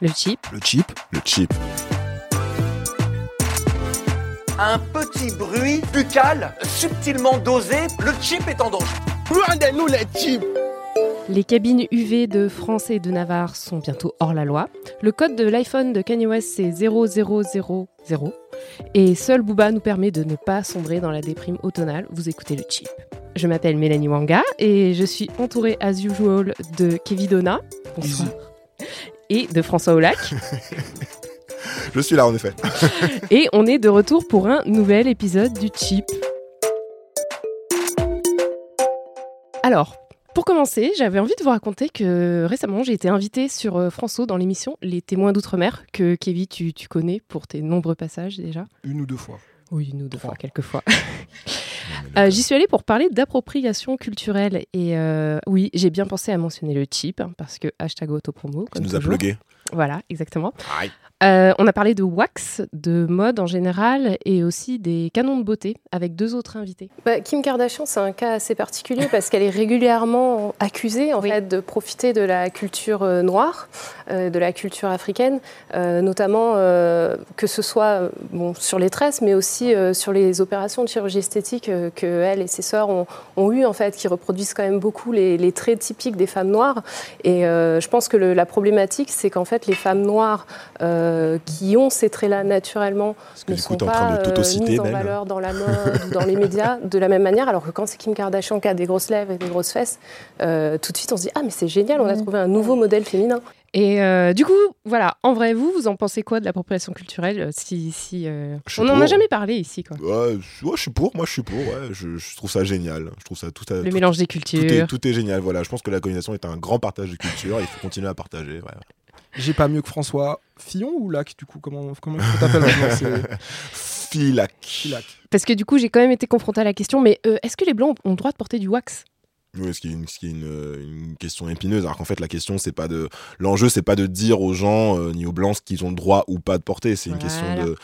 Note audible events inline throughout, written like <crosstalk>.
Le chip. Le chip. Le chip. Un petit bruit buccal subtilement dosé, le chip est en danger. Regardez-nous les chips Les cabines UV de France et de Navarre sont bientôt hors la loi. Le code de l'iPhone de Kanye West c'est 0000. Et seul Booba nous permet de ne pas sombrer dans la déprime automnale. Vous écoutez le chip. Je m'appelle Mélanie Wanga et je suis entourée as usual de Kevin Donna. Bonsoir. Et de François Olac. <laughs> Je suis là en effet. <laughs> et on est de retour pour un nouvel épisode du chip. Alors, pour commencer, j'avais envie de vous raconter que récemment, j'ai été invitée sur euh, François dans l'émission Les témoins d'outre-mer, que Kevin, tu, tu connais pour tes nombreux passages déjà. Une ou deux fois. Oui, une ou deux fois, quelques fois. <laughs> Euh, J'y suis allée pour parler d'appropriation culturelle. Et euh, oui, j'ai bien pensé à mentionner le chip, parce que hashtag autopromo. Tu comme nous as toujours. plugué. Voilà, exactement. Aïe. Euh, on a parlé de wax, de mode en général, et aussi des canons de beauté, avec deux autres invités. Bah, Kim Kardashian, c'est un cas assez particulier <laughs> parce qu'elle est régulièrement accusée en Oui. fait, de profiter de la culture euh, noire, euh, de la culture africaine, euh, notamment euh, que ce soit bon, sur les tresses, mais aussi euh, sur les opérations de chirurgie esthétique euh, que elle et ses sœurs ont, ont eues, en fait, qui reproduisent quand même beaucoup les, les traits typiques des femmes noires. Et euh, je pense que le- la problématique, c'est qu'en fait, les femmes noires euh, qui ont ces traits-là naturellement que ne coup, sont train pas euh, mises en valeur dans la mode <laughs> ou dans les médias de la même manière, alors que quand c'est Kim Kardashian qui a des grosses lèvres et des grosses fesses, euh, tout de suite on se dit ah mais c'est génial, on a trouvé un nouveau modèle féminin. Et euh, du coup, voilà, en vrai, vous, vous en pensez quoi de l'appropriation culturelle euh, si, si, euh, On n'en a jamais parlé ici, quoi. Ouais, je ouais, je suis pour, moi je suis pour, ouais, je, je trouve ça génial. Je trouve ça tout à Le tout, mélange des tout est, cultures. tout est génial. Voilà, je pense que la colonisation est un grand partage de culture. Il faut continuer à partager. ouais. J'ai pas mieux que François. Fillon ou Lac, du coup Comment, comment on t'appelle maintenant C'est <laughs> Filac. Filac. Parce que du coup, j'ai quand même été confrontée à la question, mais euh, est-ce que les blancs ont le droit de porter du wax? Oui, ce qui est une, ce qui est une, une question épineuse. Alors qu'en fait, la question, c'est pas de. L'enjeu, c'est pas de dire aux gens euh, ni aux blancs ce qu'ils ont le droit ou pas de porter. C'est une question de.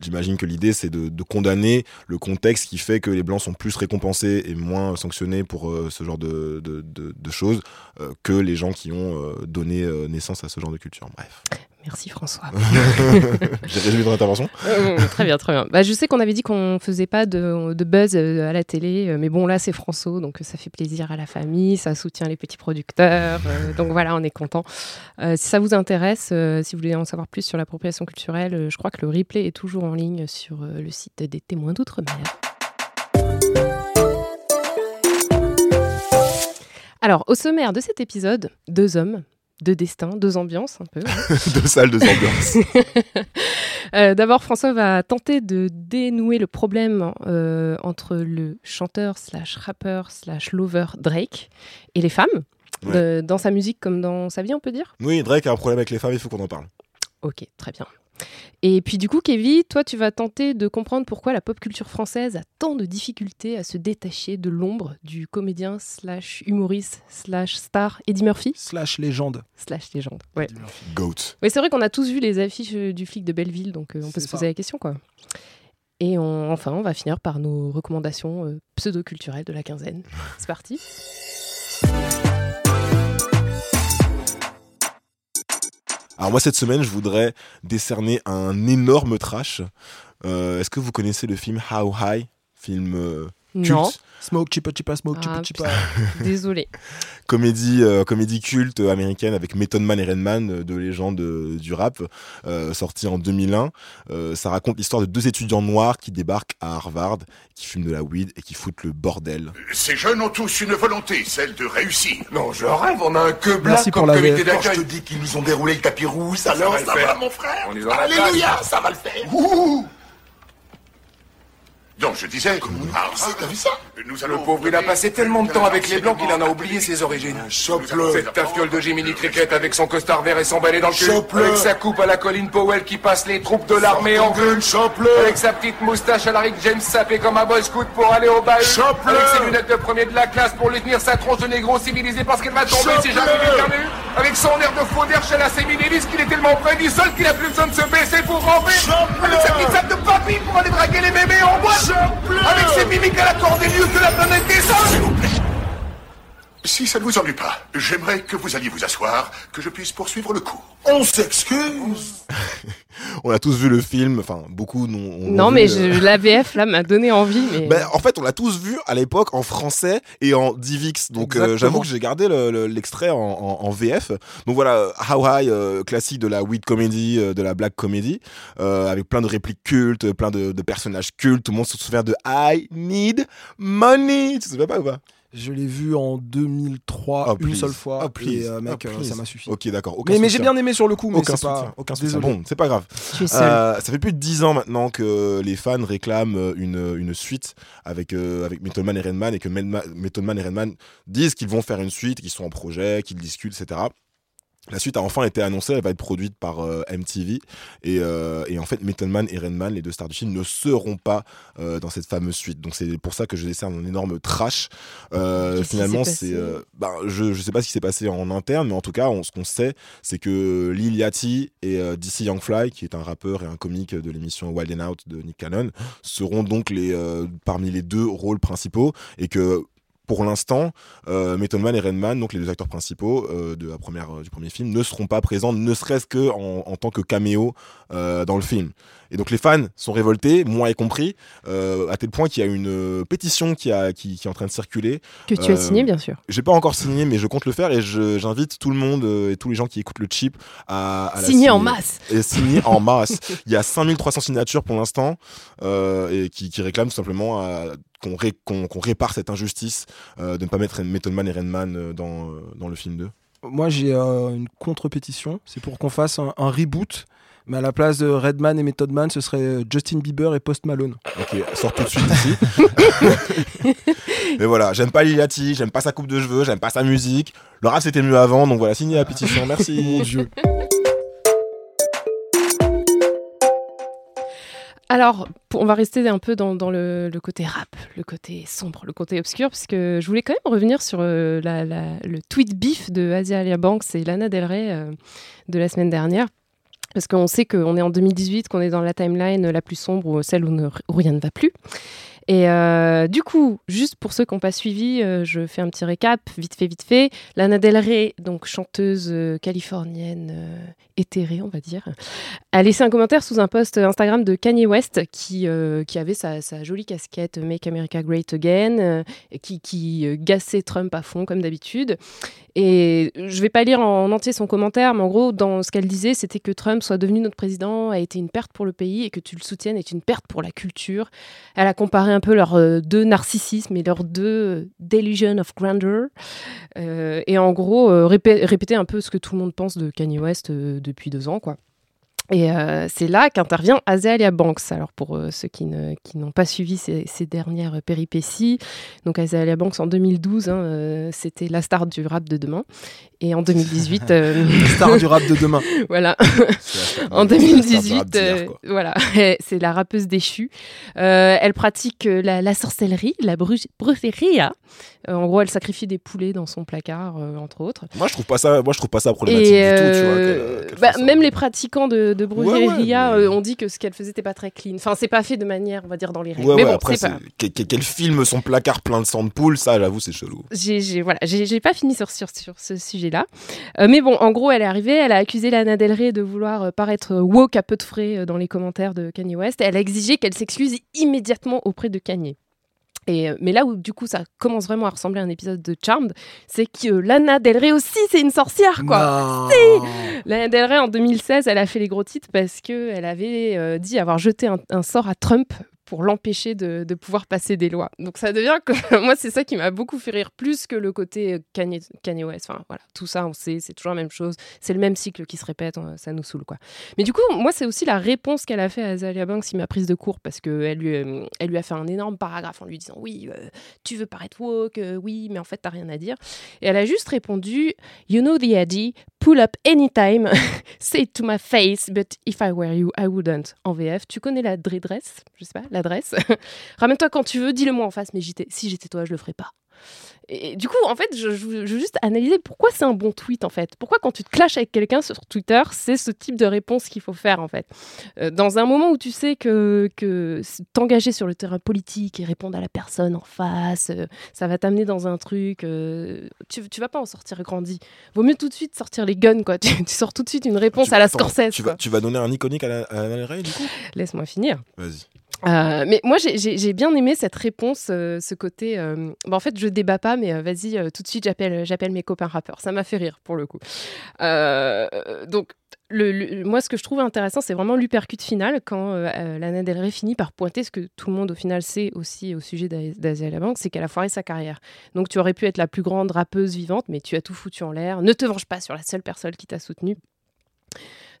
J'imagine que l'idée, c'est de, de condamner le contexte qui fait que les blancs sont plus récompensés et moins sanctionnés pour euh, ce genre de, de, de- de choses euh, que les gens qui ont donné naissance à ce genre de culture. Bref. Merci François. <laughs> J'ai résumé ton intervention. Euh, <laughs> très bien, très bien. Bah, je sais qu'on avait dit qu'on faisait pas de, de buzz euh, à la télé, euh, mais bon, là, c'est François, donc euh, ça fait plaisir à la famille, ça soutient les petits producteurs. euh, <laughs> donc voilà, on est content. Euh, si ça vous intéresse, euh, si vous voulez en savoir plus sur l'appropriation culturelle, je crois que le replay est toujours en ligne sur le site des témoins d'outre-mer. Alors, au sommaire de cet épisode, deux hommes, deux destins, deux ambiances un peu. hein. <laughs> Deux salles, deux ambiances. <laughs> Euh, D'abord, François va tenter de dénouer le problème euh, entre le chanteur slash rappeur slash lover Drake et les femmes, Ouais. de- dans sa musique comme dans sa vie, on peut dire? Oui, Drake a un problème avec les femmes, il faut qu'on en parle. Ok, très bien. Et puis du coup, Kevin, toi, tu vas tenter de comprendre pourquoi la pop culture française a tant de difficultés à se détacher de l'ombre du comédien slash humoriste slash star Eddie Murphy Slash légende. slash légende. Ouais. Goat. Oui, c'est vrai qu'on a tous vu les affiches euh, du flic de Belleville, donc euh, on peut se ça. poser la question, quoi. Et on- enfin, on va finir par nos recommandations euh, pseudo-culturelles de la quinzaine. <laughs> C'est parti. Alors moi cette semaine, je voudrais décerner un énorme trash. Euh, Est-ce que vous connaissez le film How High? Film euh, culte, Non, Smoke, chipa chipa, smoke, Ah, chipa chipa. <laughs> désolé. comédie, euh, comédie culte américaine avec Method Man et Redman, euh, de légende euh, du rap, euh, sorti en 2001. Euh, ça raconte l'histoire de deux étudiants noirs qui débarquent à Harvard, qui fument de la weed et qui foutent le bordel. Ces jeunes ont tous une volonté, celle de réussir. Non, je rêve, on a un que blanc Merci pour comme la comité. Quand je d'accueil. te dis qu'ils nous ont déroulé le tapis rouge, alors va ça, va, mon frère On Alléluia, ça va le faire Ouh Donc je disais. Ah, t'as vu ça Nous allons. Le pauvre, il a passé tellement de temps avec les Blancs qu'il en a oublié ses origines. Chope-le. Cette tafiole de Jiminy Cricket avec son costard vert et son balai dans le cul. Avec sa coupe à la Colin Powell qui passe les troupes de l'armée en Gun, chope-le. Avec sa petite moustache à la Rick James sapée comme un boy scout pour aller au bail. Chope-le. Avec ses lunettes de premier de la classe pour lui tenir sa tronche de négro civilisé parce qu'elle va tomber si jamais il est perdu. Avec son air de faux d'air chez la Séminélis qu'il est tellement près du sol qu'il a plus besoin de se baisser pour ramper. Avec sa petite sape de papy pour aller draguer les bébés en boîte. Avec ses mimiques à la Cordelius de la planète des S'il vous plaît. Si ça ne vous ennuie pas, j'aimerais que vous alliez vous asseoir, que je puisse poursuivre le cours. On s'excuse. <laughs> On a tous vu le film, enfin beaucoup Non, vu, mais euh, je, la VF là m'a donné envie. Mais... Ben, en fait, on l'a tous vu à l'époque en français et en DivX. Donc, euh, j'avoue que j'ai gardé le- le- l'extrait en, en- en VF. Donc voilà, How High, euh, classique de la weed comedy, euh, de la black comedy, euh, avec plein de répliques cultes, plein de, de personnages cultes. Tout le monde se souvient de I need money. Tu te souviens pas ou pas? Je l'ai vu en 2003 Oh, une seule fois. Oh, please. et euh, mec, Oh, euh, ça m'a suffi. Ok, d'accord. aucun Mais, mais j'ai bien aimé sur le coup, mais Aucun c'est pas. aucun soutien. Désolé. Bon, c'est pas grave. Euh, ça fait plus de 10 ans maintenant que les fans réclament une, une suite avec, euh, avec Method Man et Redman et que Method Man et Redman disent qu'ils vont faire une suite, qu'ils sont en projet, qu'ils discutent, etc. La suite a enfin été annoncée, elle va être produite par euh, MTV et, euh, et en fait Method Man et Redman, les deux stars du film, ne seront pas euh, dans cette fameuse suite. Donc c'est pour ça que je décerne un énorme trash. Finalement, c'est bah, je je sais pas ce qui s'est passé en interne, mais en tout cas, on- ce qu'on sait, c'est que Lil Yachty et DC Young Fly, qui est un rappeur et un comique de l'émission Wild and Out de Nick Cannon, seront donc les parmi les deux rôles principaux et que pour l'instant, euh, Man et Redman, donc les deux acteurs principaux euh, euh, du premier film, ne seront pas présents, ne serait-ce que en, en tant que caméo euh, dans le film. Et donc les fans sont révoltés, moi y compris, euh, à tel point qu'il y a une euh, pétition qui, a, qui, qui est en train de circuler que tu as euh, signé, bien sûr. j'ai pas encore signé, mais je compte le faire et j'invite tout le monde et tous les gens qui écoutent le chip à, à la Signé en signer. masse. Et signer en <laughs> masse. Il y a 5300 signatures pour l'instant euh, et qui, qui réclament tout simplement à- qu'on ré- qu'on- qu'on répare cette injustice euh, de ne pas mettre Method Man et Redman euh, dans, euh, dans le film 2. Moi, j'ai euh, une contre-pétition. C'est pour qu'on fasse un, un reboot. Mais à la place de Redman et Method Man, ce serait euh, Justin Bieber et Post Malone. Ok, sort tout de suite d'ici. <laughs> Mais voilà, j'aime pas Lilati, j'aime pas sa coupe de cheveux, j'aime pas sa musique. Le rap c'était mieux avant, donc voilà, signez la pétition, merci. <laughs> Mon Dieu. Alors, on va rester un peu dans, dans le, le côté rap, le côté sombre, le côté obscur, parce que je voulais quand même revenir sur euh, la- la- le tweet bif de Asia Banks et Lana Del Rey euh, de la semaine dernière. Parce qu'on sait qu'on est en 2018, qu'on est dans la timeline la plus sombre, celle où rien ne va plus. Et euh, du coup, juste pour ceux qui n'ont pas suivi, euh, je fais un petit récap, vite fait, vite fait. Lana Del Rey, donc chanteuse euh, californienne éthérée, on va dire, a laissé un commentaire sous un post Instagram de Kanye West qui, qui avait sa, sa jolie casquette Make America Great Again, qui, qui gassait Trump à fond comme d'habitude. Et je vais pas lire en entier son commentaire, mais en gros, dans ce qu'elle disait, c'était que Trump soit devenu notre président a été une perte pour le pays et que tu le soutiennes est une perte pour la culture. Elle a comparé un peu leurs euh, deux narcissismes et leurs deux euh, delusion of grandeur. Euh, et en gros, répé- répéter un peu ce que tout le monde pense de Kanye West depuis deux ans, quoi. Et euh, c'est là qu'intervient Azalea Banks. Alors pour euh, ceux qui, ne- qui n'ont pas suivi ces, ces dernières péripéties, donc Azalea Banks en 2012, hein, euh, c'était la star du rap de demain. Et en 2018, euh, <laughs> Star du rap de demain. <laughs> voilà, la- en c'est la star du rap 2018, d'hier, euh, quoi. voilà, <laughs> c'est la rappeuse déchue. Elle pratique la, la sorcellerie, la bru- brujeria. En gros, elle sacrifie des poulets dans son placard, entre autres. Moi je trouve pas ça, moi je trouve pas ça problématique Et du tout, tu vois. qu'elle- qu'elle bah, même les pratiquants de, de Ouais, ouais, mais- euh, ont dit que ce qu'elle faisait n'était pas très clean. Enfin, c'est pas fait de manière, on va dire, dans les règles. Ouais, mais bon, après, pas. quel, quel- film son placard plein de sang de poule, ça j'avoue c'est chelou. J'ai, j'ai- voilà, j'ai, j'ai pas fini sur, sur, sur ce sujet-là. Euh, mais bon, en gros, elle est arrivée, elle a accusé Lana Del Rey de vouloir euh, paraître woke à peu de frais dans les commentaires de Kanye West. Elle a exigé qu'elle s'excuse immédiatement auprès de Kanye. Et, euh, mais là où du coup ça commence vraiment à ressembler à un épisode de Charmed, c'est que euh, Lana Del Rey aussi c'est une sorcière quoi. Lana Del Rey en 2016 elle a fait les gros titres parce que elle avait euh, dit avoir jeté un, un sort à Trump pour l'empêcher de, pouvoir passer des lois. Donc ça devient que <laughs> moi c'est ça qui m'a beaucoup fait rire plus que le côté euh, Kanye, Kanye West. Enfin voilà, tout ça on sait, c'est toujours la même chose, c'est le même cycle qui se répète, on- ça nous saoule quoi. Mais du coup moi c'est aussi la réponse qu'elle a fait à Azalia Banks qui m'a prise de court parce que elle lui, euh, elle lui a fait un énorme paragraphe en lui disant oui euh, tu veux paraître woke, oui mais en fait t'as rien à dire. Et elle a juste répondu You know the adage, pull up anytime, <laughs> say it to my face, but if I were you, I wouldn't. En VF, tu connais la dredresse Je sais pas, l'adresse. <laughs> Ramène-toi quand tu veux, dis-le moi en face, mais si j'étais toi, je le ferais pas. Et du coup, en fait, je, veux juste analyser pourquoi c'est un bon tweet, en fait. Pourquoi, quand tu te clashes avec quelqu'un sur Twitter, c'est ce type de réponse qu'il faut faire, en fait. Euh, dans un moment où tu sais que, que t'engager sur le terrain politique et répondre à la personne en face, euh, ça va t'amener dans un truc, euh, tu, tu vas pas en sortir grandi. Vaut mieux tout de suite sortir les guns, quoi. <laughs> Tu, tu sors tout de suite une réponse Tu- à la Scorsese, Tu vas, tu vas donner un iconique à la, à du coup? Laisse-moi finir. Vas-y. Euh, mais moi, j'ai- bien aimé cette réponse, euh, ce côté. euh, bah, en fait, je débat pas, mais vas-y, tout de suite, j'appelle, mes copains rappeurs. Ça m'a fait rire pour le coup. Donc, moi, ce que je trouve intéressant, c'est vraiment l'uppercut final quand Lana Del Rey finit par pointer ce que tout le monde au final sait aussi au sujet d'A- d'Asia Banks, c'est qu'elle a foiré sa carrière. Donc, tu aurais pu être la plus grande rappeuse vivante, mais tu as tout foutu en l'air. Ne te venge pas sur la seule personne qui t'a soutenue.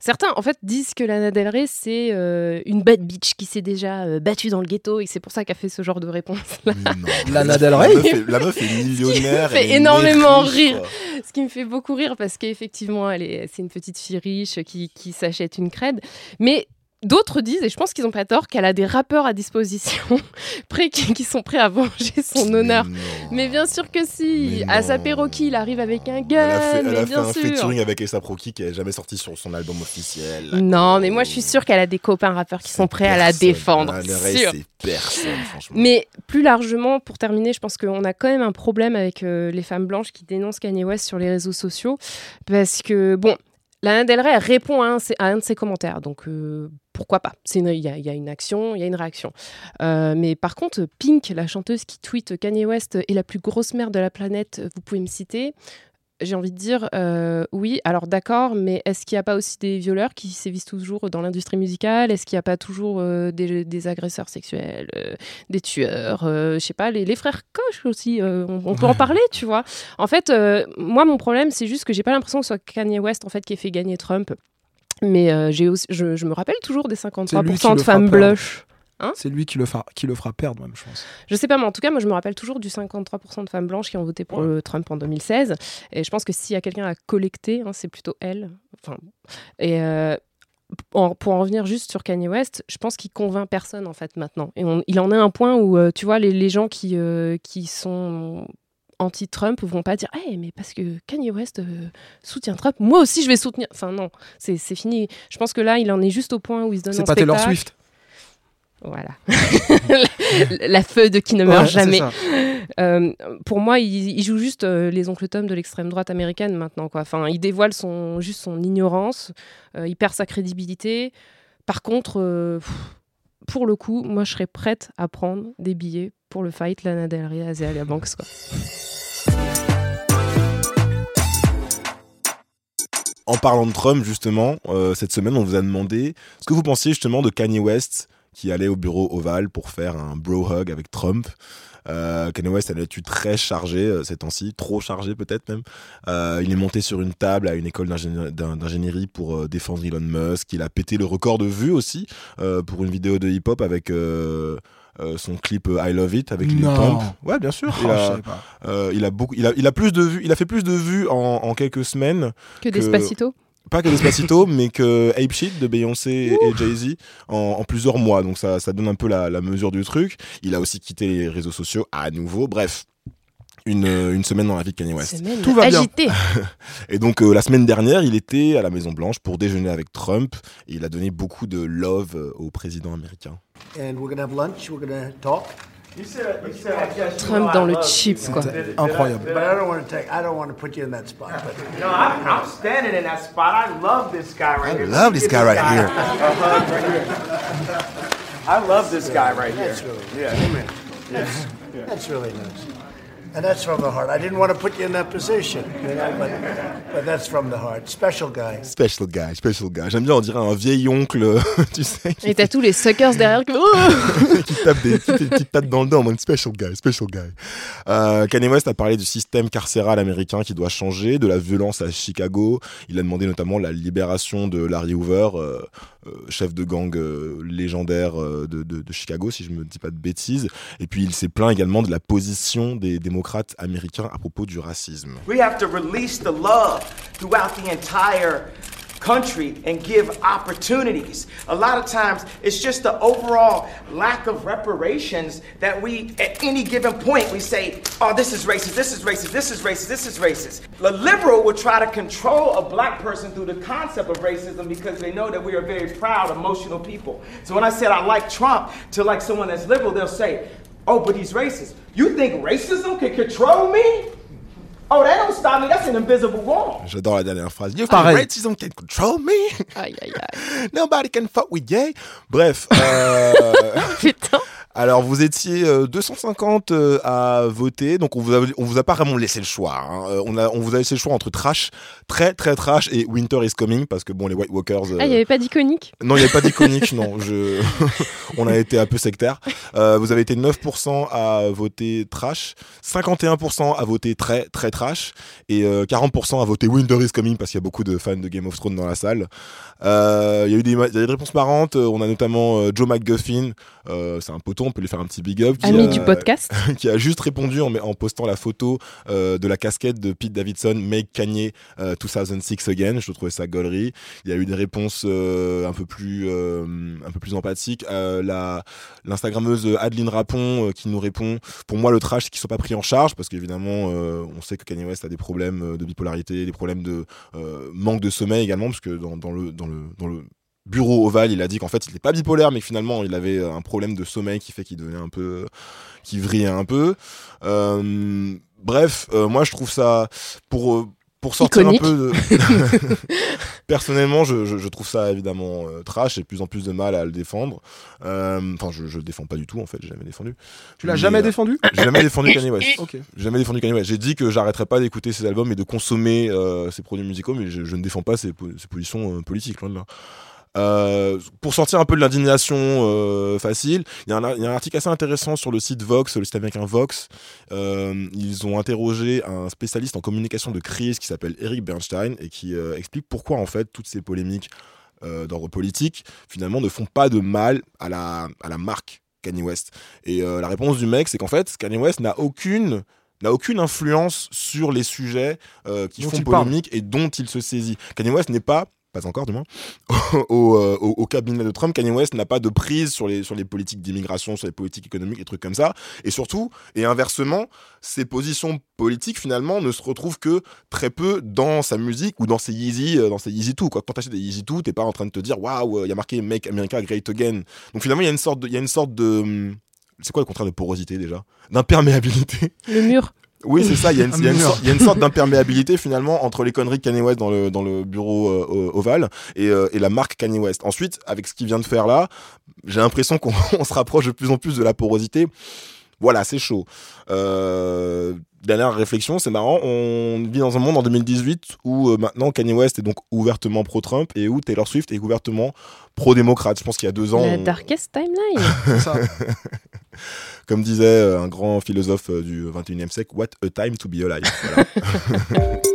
Certains, en fait, disent que Lana Del Rey, c'est euh, une bad bitch qui s'est déjà euh, battue dans le ghetto et c'est pour ça qu'elle fait ce genre de réponse. <laughs> Non. <laughs> Lana La- Del la Rey meuf est- La meuf est millionnaire. <laughs> Ce qui me fait énormément riche, rire. quoi. Ce qui me fait beaucoup rire parce qu'effectivement, elle est, c'est une petite fille riche qui, qui s'achète une crède. Mais d'autres disent, et je pense qu'ils n'ont pas tort, qu'elle a des rappeurs à disposition <laughs> prêts, qui, sont prêts à venger son honneur. Mais non. Mais bien sûr que si. À sa. Rocky, il arrive avec un gun. Elle a fait, elle mais a fait bien un sûr. featuring avec Esa Proki qui n'est jamais sorti sur son album officiel. Non, mais moi, je suis sûre qu'elle a des copains rappeurs qui sont prêts à la défendre. Sûr. c'est personne, franchement. Mais plus largement, pour terminer, je pense qu'on a quand même un problème avec euh, les femmes blanches qui dénoncent Kanye West sur les réseaux sociaux. Parce que, bon, Lana Del Rey répond à un, de ses commentaires. Donc, euh, pourquoi pas C'est une- Il y, a- il y a une action, il y a une réaction. Euh, mais par contre, Pink, la chanteuse qui tweet Kanye West est la plus grosse mère de la planète, vous pouvez me citer j'ai envie de dire euh, oui, alors d'accord, mais est-ce qu'il n'y a pas aussi des violeurs qui sévissent toujours dans l'industrie musicale? Est-ce qu'il n'y a pas toujours euh, des, des agresseurs sexuels, euh, des tueurs Je sais pas, les, les frères Koch aussi, on, on peut en parler, tu vois? En fait, moi, mon problème, c'est juste que j'ai pas l'impression que ce soit Kanye West en fait, qui ait fait gagner Trump. Mais euh, j'ai aussi, je, je me rappelle toujours des C'est lui 53% qui de femmes perdre. Blush. C'est lui qui le, fera, qui le fera perdre, même, je pense. Je sais pas, mais en tout cas, moi, je me rappelle toujours du 53% de femmes blanches qui ont voté pour euh, Trump en 2016. Et je pense que s'il y a quelqu'un à collecter, hein, c'est plutôt elle. Enfin, et euh, en- pour en revenir juste sur Kanye West, je pense qu'il convainc personne, en fait, maintenant. Et on- il en est un point où, euh, tu vois, les, les gens qui, euh, qui sont anti-Trump vont pas dire hey, mais parce que Kanye West euh, soutient Trump, moi aussi je vais soutenir. Enfin non, c'est fini. Je pense que là, il en est juste au point où il se donne C'est pas Taylor. Swift. Voilà. la, <laughs> la feuille de qui ne meurt Ouais, jamais. Euh, pour moi, il, il joue juste euh, les oncles Tom de l'extrême droite américaine maintenant. Quoi. Enfin, il dévoile son, juste son ignorance, euh, il perd sa crédibilité. Par contre, euh, pff, pour le coup, moi, je serais prête à prendre des billets pour le fight Lana Del Rey Azalea Banks. Quoi. En parlant de Trump, justement, euh, cette semaine, on vous a demandé ce que vous pensiez justement de Kanye West qui allait au bureau Oval pour faire un bro hug avec Trump. Euh, Kanye West a une très chargée euh, ces temps-ci, trop chargée peut-être même. Euh, il est monté sur une table à une école d'ingénie- d'in- d'ingénierie pour euh, défendre Elon Musk. Il a pété le record de vues aussi euh, pour une vidéo de hip-hop avec euh, euh, son clip euh, I Love It avec Non. Pump. Ouais, bien sûr. Oh, <laughs> il, a, euh, il a beaucoup, il a, il a plus de vues, il a fait plus de vues en, en quelques semaines Que Despacito pas que Despacito, <laughs> mais que Ape Shit de Beyoncé et, et Jay-Z en, en plusieurs mois. Donc ça, ça donne un peu la, la mesure du truc. Il a aussi quitté les réseaux sociaux à nouveau. Bref, une, une semaine dans la vie de Kanye West. Semaine Tout va bien. agitée. <laughs> Et donc euh, la semaine dernière, il était à la Maison Blanche pour déjeuner avec Trump et il a donné beaucoup de love euh, au président américain. and we're gonna have lunch. We're gonna talk. Trump dans le chip, quoi. C'était incroyable. But I don't want to take. I don't want to put you in that spot. But No, I'm, I'm standing in that spot. I love this guy right here. I love this guy right here. I love this guy right here. that's really Yeah. that's really nice. And that's from the heart. I didn't want to put you in that position, you know, but, but that's from the heart. Special guy. Special guy, special guy. J'aime bien, on dirait un vieil oncle, <laughs> tu sais. Et t'as tous les suckers derrière qui... qui <laughs> tape des petites, petites pattes dans le dos en mode special guy, special guy. Euh, Kanye West a parlé du système carcéral américain qui doit changer, de la violence à Chicago. Il a demandé notamment la libération de Larry Hoover, euh, euh, chef de gang euh, légendaire euh, de, de, de, Chicago, si je me dis pas de bêtises. Et puis il s'est plaint également de la position des démocrates américains à propos du racisme. We have to release the love throughout the entire country and give opportunities. A lot of times it's just the overall lack of reparations that we, at any given point, we say, oh, this is racist, this is racist, this is racist, this is racist. The liberal will try to control a black person through the concept of racism because they know that we are very proud, emotional people. So when I said I like Trump to like someone that's liberal, they'll say, oh, but he's racist. You think racism can control me? Oh, that don't stop me. That's an invisible wall. J'adore la dernière phrase. You think racism can control me? Aïe, aïe, aïe. <laughs> Nobody can fuck with gay. Bref. euh, <laughs> Putain. Alors, vous étiez euh, 250 euh, à voter, donc on vous a, on vous a pas vraiment laissé le choix. hein. Euh, on, a, on vous a laissé le choix entre trash, très très trash, et Winter is coming, parce que bon, les White Walkers. euh, Ah, il n'y avait pas d'iconique? Non, il n'y avait pas d'iconique, <laughs> non. Je... <laughs> on a été un peu sectaire. Euh, vous avez été 9% à voter trash, 51% à voter très très trash, et euh, 40% à voter Winter is Coming parce qu'il y a beaucoup de fans de Game of Thrones dans la salle. Euh, Il y a eu des, ma- il y a des réponses marrantes. Euh, On a notamment euh, Joe McGuffin, euh, c'est un poteau, on peut lui faire un petit big up. qui Ami a- du podcast. <laughs> qui a juste répondu en, en postant la photo euh, de la casquette de Pete Davidson, Make Kanye euh, 2006 Again. Je trouvais ça gaulerie. Il y a eu des réponses euh, un peu plus euh, un peu plus empathiques. Euh, la l'instagrammeuse Adeline Rapon euh, qui nous répond pour moi le trash c'est qu'ils sont pas pris en charge parce qu'évidemment euh, on sait que Kanye West a des problèmes euh, de bipolarité, des problèmes de euh, manque de sommeil également parce que dans, dans le dans le dans le bureau ovale, il a dit qu'en fait il n'est pas bipolaire, mais que finalement il avait euh, un problème de sommeil qui fait qu'il devenait un peu, qui vrillait un peu. Euh, bref, euh, moi je trouve ça pour euh, pour sortir Iconique. un peu de... <laughs> <laughs> personnellement je, je, je trouve ça évidemment euh, trash et de plus en plus de mal à le défendre. Euh, enfin je, je le défends pas du tout en fait j'ai jamais défendu. Tu l'as Mais, jamais euh, défendu j'ai jamais défendu Kanye West. <laughs> Jamais défendu Kanye West. J'ai dit que j'arrêterais pas d'écouter ses albums et de consommer euh, ses produits musicaux mais je, je ne défends pas ses, po- ses positions euh, politiques loin de là euh, pour sortir un peu de l'indignation euh, facile, il y, a un- il y a un article assez intéressant sur le site Vox, le site américain Vox. Euh, ils ont interrogé un spécialiste en communication de crise qui s'appelle Eric Bernstein et qui explique pourquoi en fait toutes ces polémiques d'ordre politique finalement ne font pas de mal à la, à la marque Kanye West. Et la réponse du mec, c'est qu'en fait Kanye West n'a aucune n'a aucune influence sur les sujets euh, qui Dont font parle. polémique et dont il se saisit. Kanye West n'est pas pas encore du moins, <laughs> au, euh, au, cabinet de Trump, Kanye West n'a pas de prise sur les, sur les politiques d'immigration, sur les politiques économiques, des trucs comme ça. Et surtout, et inversement, ses positions politiques finalement ne se retrouvent que très peu dans sa musique ou dans ses Yeezy, euh, dans ses Yeezy 2. Quoi. Quand t'achètes des Yeezy 2, t'es pas en train de te dire waouh, il y a marqué Make America Great Again. Donc finalement, il y a une sorte de, y a une sorte de hum, c'est quoi le contraire de porosité déjà? D'imperméabilité. Le mur. Oui, c'est ça. Il y a une, <laughs> y sorte, il y a une sorte d'imperméabilité finalement entre les conneries de Kanye West dans le, dans le bureau euh, ovale et, euh, et la marque Kanye West. Ensuite, avec ce qu'il vient de faire là, j'ai l'impression qu'on <laughs> on se rapproche de plus en plus de la porosité. Voilà, c'est chaud. Euh, dernière réflexion, c'est marrant. On vit dans un monde en 2018 où euh, maintenant Kanye West est donc ouvertement pro-Trump et où Taylor Swift est ouvertement pro-démocrate. Je pense qu'il y a deux ans, La on- darkest timeline. <laughs> Ça. Comme disait euh, un grand philosophe euh, du 21e siècle, What a time to be alive. <laughs>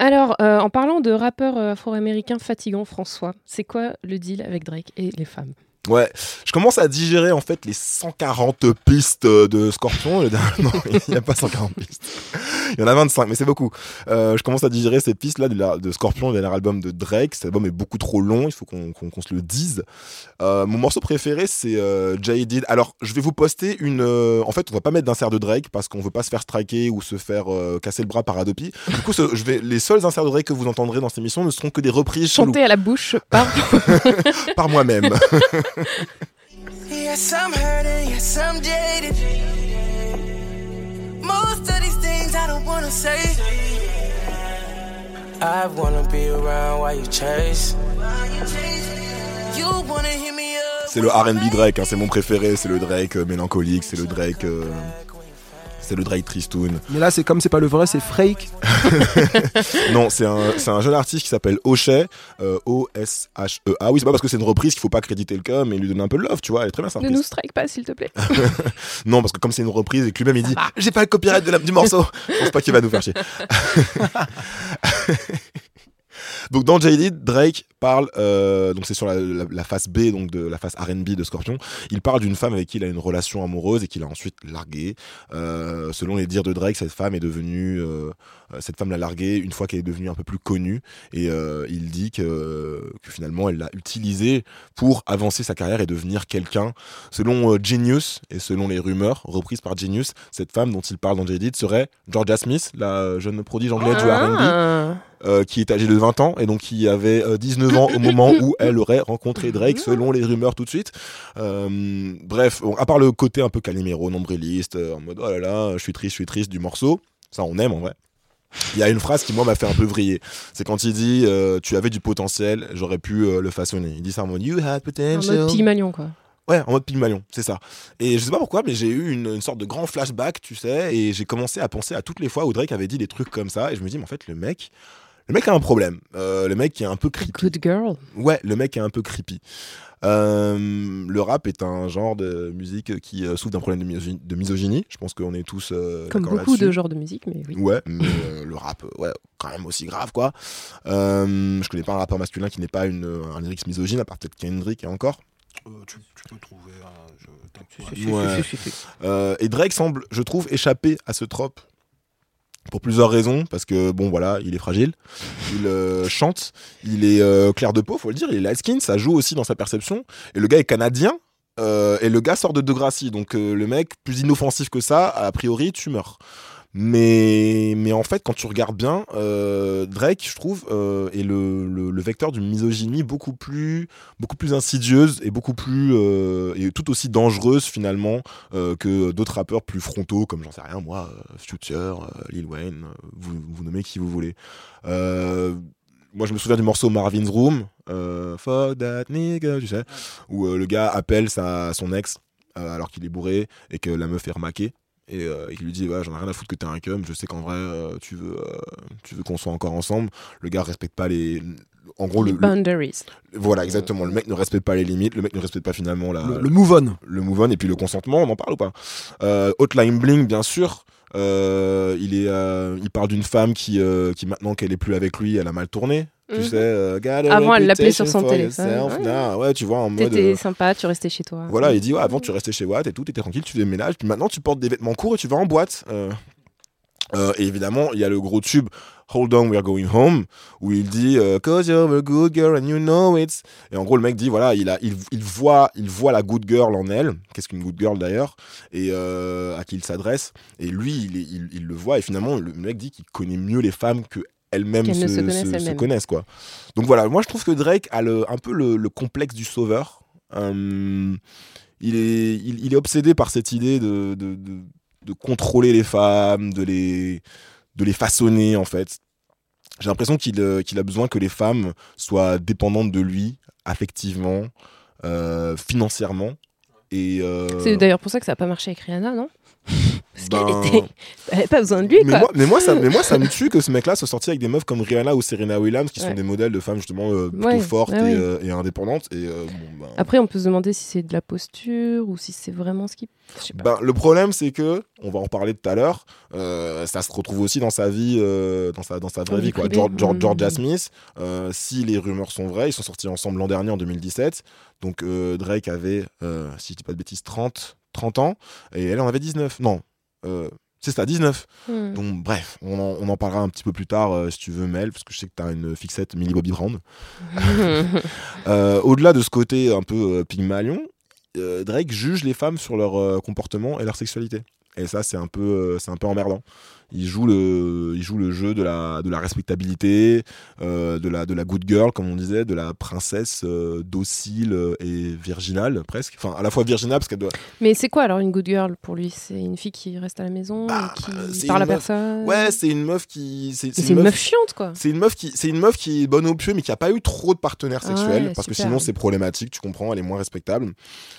<laughs> Alors, euh, en parlant de rappeurs euh, afro-américains fatigants, François, c'est quoi le deal avec Drake et les femmes? Ouais, je commence à digérer en fait les 140 pistes euh, de Scorpion. <laughs> Non, il n'y a pas 140 pistes. Il y en a 25, mais c'est beaucoup. Euh, je commence à digérer ces pistes-là de, Scorpion, le dernier album de Drake. Cet album est beaucoup trop long, il faut qu'on se le dise. Euh, mon morceau préféré, c'est euh, Jaded. Alors, je vais vous poster une. en fait, on va pas mettre d'insert de Drake parce qu'on veut pas se faire striker ou se faire casser le bras par Adopi. Du coup, ce- je vais, les seuls inserts de Drake que vous entendrez dans cette émission ne seront que des reprises Chanter à la bouche par... <laughs> par moi-même. <laughs> Yes, I'm hurting, yes, I'm jaded. Most of these things I don't wanna say. I wanna be around while you chase. You wanna hit me up. C'est le R&B Drake, hein, c'est mon préféré, c'est le Drake euh, mélancolique, c'est le Drake... euh, c'est le Drake Tristoun. Mais là, c'est comme c'est pas le vrai, c'est Frake. <laughs> non, c'est un, c'est un jeune artiste qui s'appelle Ochet, euh, O-S-H-E-A. Ah oui, c'est pas parce que c'est une reprise qu'il faut pas créditer le cas, mais lui donner un peu de love, tu vois, elle est très bien sa Ne nous strike pas, s'il te plaît. <laughs> non, parce que comme c'est une reprise et que lui-même il dit J'ai pas le copyright de la- du morceau, je pense pas qu'il va nous faire chier. <laughs> donc dans Jaded, Drake parle, euh, donc c'est sur la, face B, donc de la face R&B de Scorpion. Il parle d'une femme avec qui il a une relation amoureuse et qu'il a ensuite larguée. Euh, selon les dires de Drake, cette femme est devenue, euh, cette femme l'a larguée une fois qu'elle est devenue un peu plus connue et euh, il dit que, que finalement elle l'a utilisée pour avancer sa carrière et devenir quelqu'un. Selon euh, Genius et selon les rumeurs reprises par Genius, cette femme dont il parle dans Jaded serait Georgia Smith, la jeune prodige anglaise du R&B Ah. euh, qui est âgée de 20 ans et donc qui avait euh, 19 ans au moment où <laughs> elle aurait rencontré Drake selon les rumeurs tout de suite. Euh, bref, bon, à part le côté un peu Calimero, nombriliste, euh, en mode oh là là, je suis triste, je suis triste du morceau, ça on aime en vrai. Il y a une phrase qui moi m'a fait un peu vriller. C'est quand il dit euh, tu avais du potentiel, j'aurais pu euh, le façonner. Il dit ça en mode you had En potential. mode Pygmalion, quoi. Ouais, en mode Pygmalion, c'est ça. Et je sais pas pourquoi, mais j'ai eu une, une sorte de grand flashback, tu sais, et j'ai commencé à penser à toutes les fois où Drake avait dit des trucs comme ça, et je me dis, mais en fait, le mec, le mec a un problème. Euh, le mec est un peu creepy. Good girl. Ouais, le mec est un peu creepy. Euh, le rap est un genre de musique qui euh, souffre d'un problème de, misogynie, de misogynie. Je pense qu'on est tous euh, Comme beaucoup de genres de musique, mais oui. Ouais, mais euh, le rap, ouais, quand même aussi grave, quoi. Euh, je connais pas un rappeur masculin qui n'est pas une, un lyrics misogyne, à part peut-être Kendrick et encore. tu, peux trouver Ouais. Euh, et Drake semble, je trouve, échapper à ce trope pour plusieurs raisons. Parce que, bon, voilà, il est fragile, il euh, chante, il est euh, clair de peau, faut le dire, il est light skin, ça joue aussi dans sa perception. Et le gars est canadien. euh, et le gars sort de Degrassi, donc le mec plus inoffensif que ça, a priori tu meurs. Mais, mais en fait, quand tu regardes bien, euh, Drake, je trouve, euh, est le, le- le vecteur d'une misogynie beaucoup plus, beaucoup plus insidieuse et beaucoup plus euh, et tout aussi dangereuse finalement que d'autres rappeurs plus frontaux, comme j'en sais rien moi, Future, Lil Wayne, vous, vous nommez qui vous voulez. Moi, je me souviens du morceau Marvin's Room, Fuck that nigga, tu sais, où le gars appelle sa, son ex alors qu'il est bourré et que la meuf est remaquée. Et euh, il lui dit ouais, j'en ai rien à foutre que t'es un cum je sais qu'en vrai euh, tu veux euh, tu veux qu'on soit encore ensemble. Le gars respecte pas les en gros Les le, le- boundaries. voilà exactement. Le mec ne respecte pas les limites le mec ne respecte pas finalement la Le- le move on. le move on et puis le consentement on en parle ou pas? Euh, Hotline Bling bien sûr. Euh, il est euh, il parle d'une femme qui euh, qui maintenant qu'elle est plus avec lui elle a mal tourné tu Mhm. sais euh, Avant, elle l'appelait sur son téléphone. yourself. Ouais. Tu vois en mode T'étais euh, sympa, tu restais chez toi. voilà, il dit ouais, avant tu restais chez Watt et tout, t'étais tranquille, tu faisais le ménage, puis maintenant tu portes des vêtements courts et tu vas en boîte. Euh, euh, et évidemment, il y a le gros tube Hold on, we're going home, où il dit euh, Cause you're a good girl and you know it. Et en gros, le mec dit voilà, il, a, il, il voit, il voit la good girl en elle, qu'est-ce qu'une good girl d'ailleurs, et euh, à qui il s'adresse. Et lui, il, il le voit, et finalement, le mec dit qu'il connaît mieux les femmes que elles-mêmes se, connaissent se- se elles-mêmes. connaissent, quoi. Donc voilà, moi je trouve que Drake a le, un peu le, le complexe du sauveur. Euh, il, est, il, il est obsédé par cette idée de, de, de- de contrôler les femmes, de les, de les façonner en fait. J'ai l'impression qu'il euh, qu'il a besoin que les femmes soient dépendantes de lui, affectivement, euh, financièrement. Euh, C'est d'ailleurs pour ça que ça n'a pas marché avec Rihanna, non? <laughs> Parce ben, qu'elle était... <laughs> elle avait pas besoin de lui, mais quoi. moi, mais, moi, ça, mais moi, ça me tue que ce mec-là soit sorti avec des meufs comme Rihanna ou Serena Williams, qui sont des modèles de femmes justement euh, plutôt Ouais, fortes ouais, et, ouais. euh, et indépendantes. Et, euh, bon, ben, Après, on peut se demander si c'est de la posture ou si c'est vraiment ce qui. Ben, le problème, c'est que, on va en parler tout à l'heure, euh, ça se retrouve aussi dans sa vie, dans, sa, dans sa vraie vie. vie Quoi. George, George- Mm. Georgia Smith, si les rumeurs sont vraies, ils sont sortis ensemble l'an dernier, en 2017. Donc Drake avait, si je dis pas de bêtises, 30, 30 ans, et elle en avait 19. Non, euh, c'est ça, 19. Hmm. Donc bref, on en, on en parlera un petit peu plus tard, euh, si tu veux, Mel, parce que je sais que tu as une fixette Millie Bobby Brown. <laughs> Euh, Au-delà de ce côté un peu Pygmalion, Drake juge les femmes sur leur comportement et leur sexualité. Et ça, c'est un peu, c'est un peu emmerdant. Il joue le, il joue le jeu de la, de la respectabilité, euh, de, la, de la good girl, comme on disait, de la princesse euh, docile et virginale, presque. Enfin, à la fois virginale, parce qu'elle doit. Mais c'est quoi alors une good girl pour lui? C'est une fille qui reste à la maison, Bah, et qui c'est parle à meuf- personne? Ouais, c'est une meuf qui. C'est une meuf chiante, quoi. C'est une meuf qui, c'est une meuf qui est bonne au pieu, mais qui a pas eu trop de partenaires Ah sexuels, ouais, parce que sinon c'est problématique. Tu comprends, elle est moins respectable.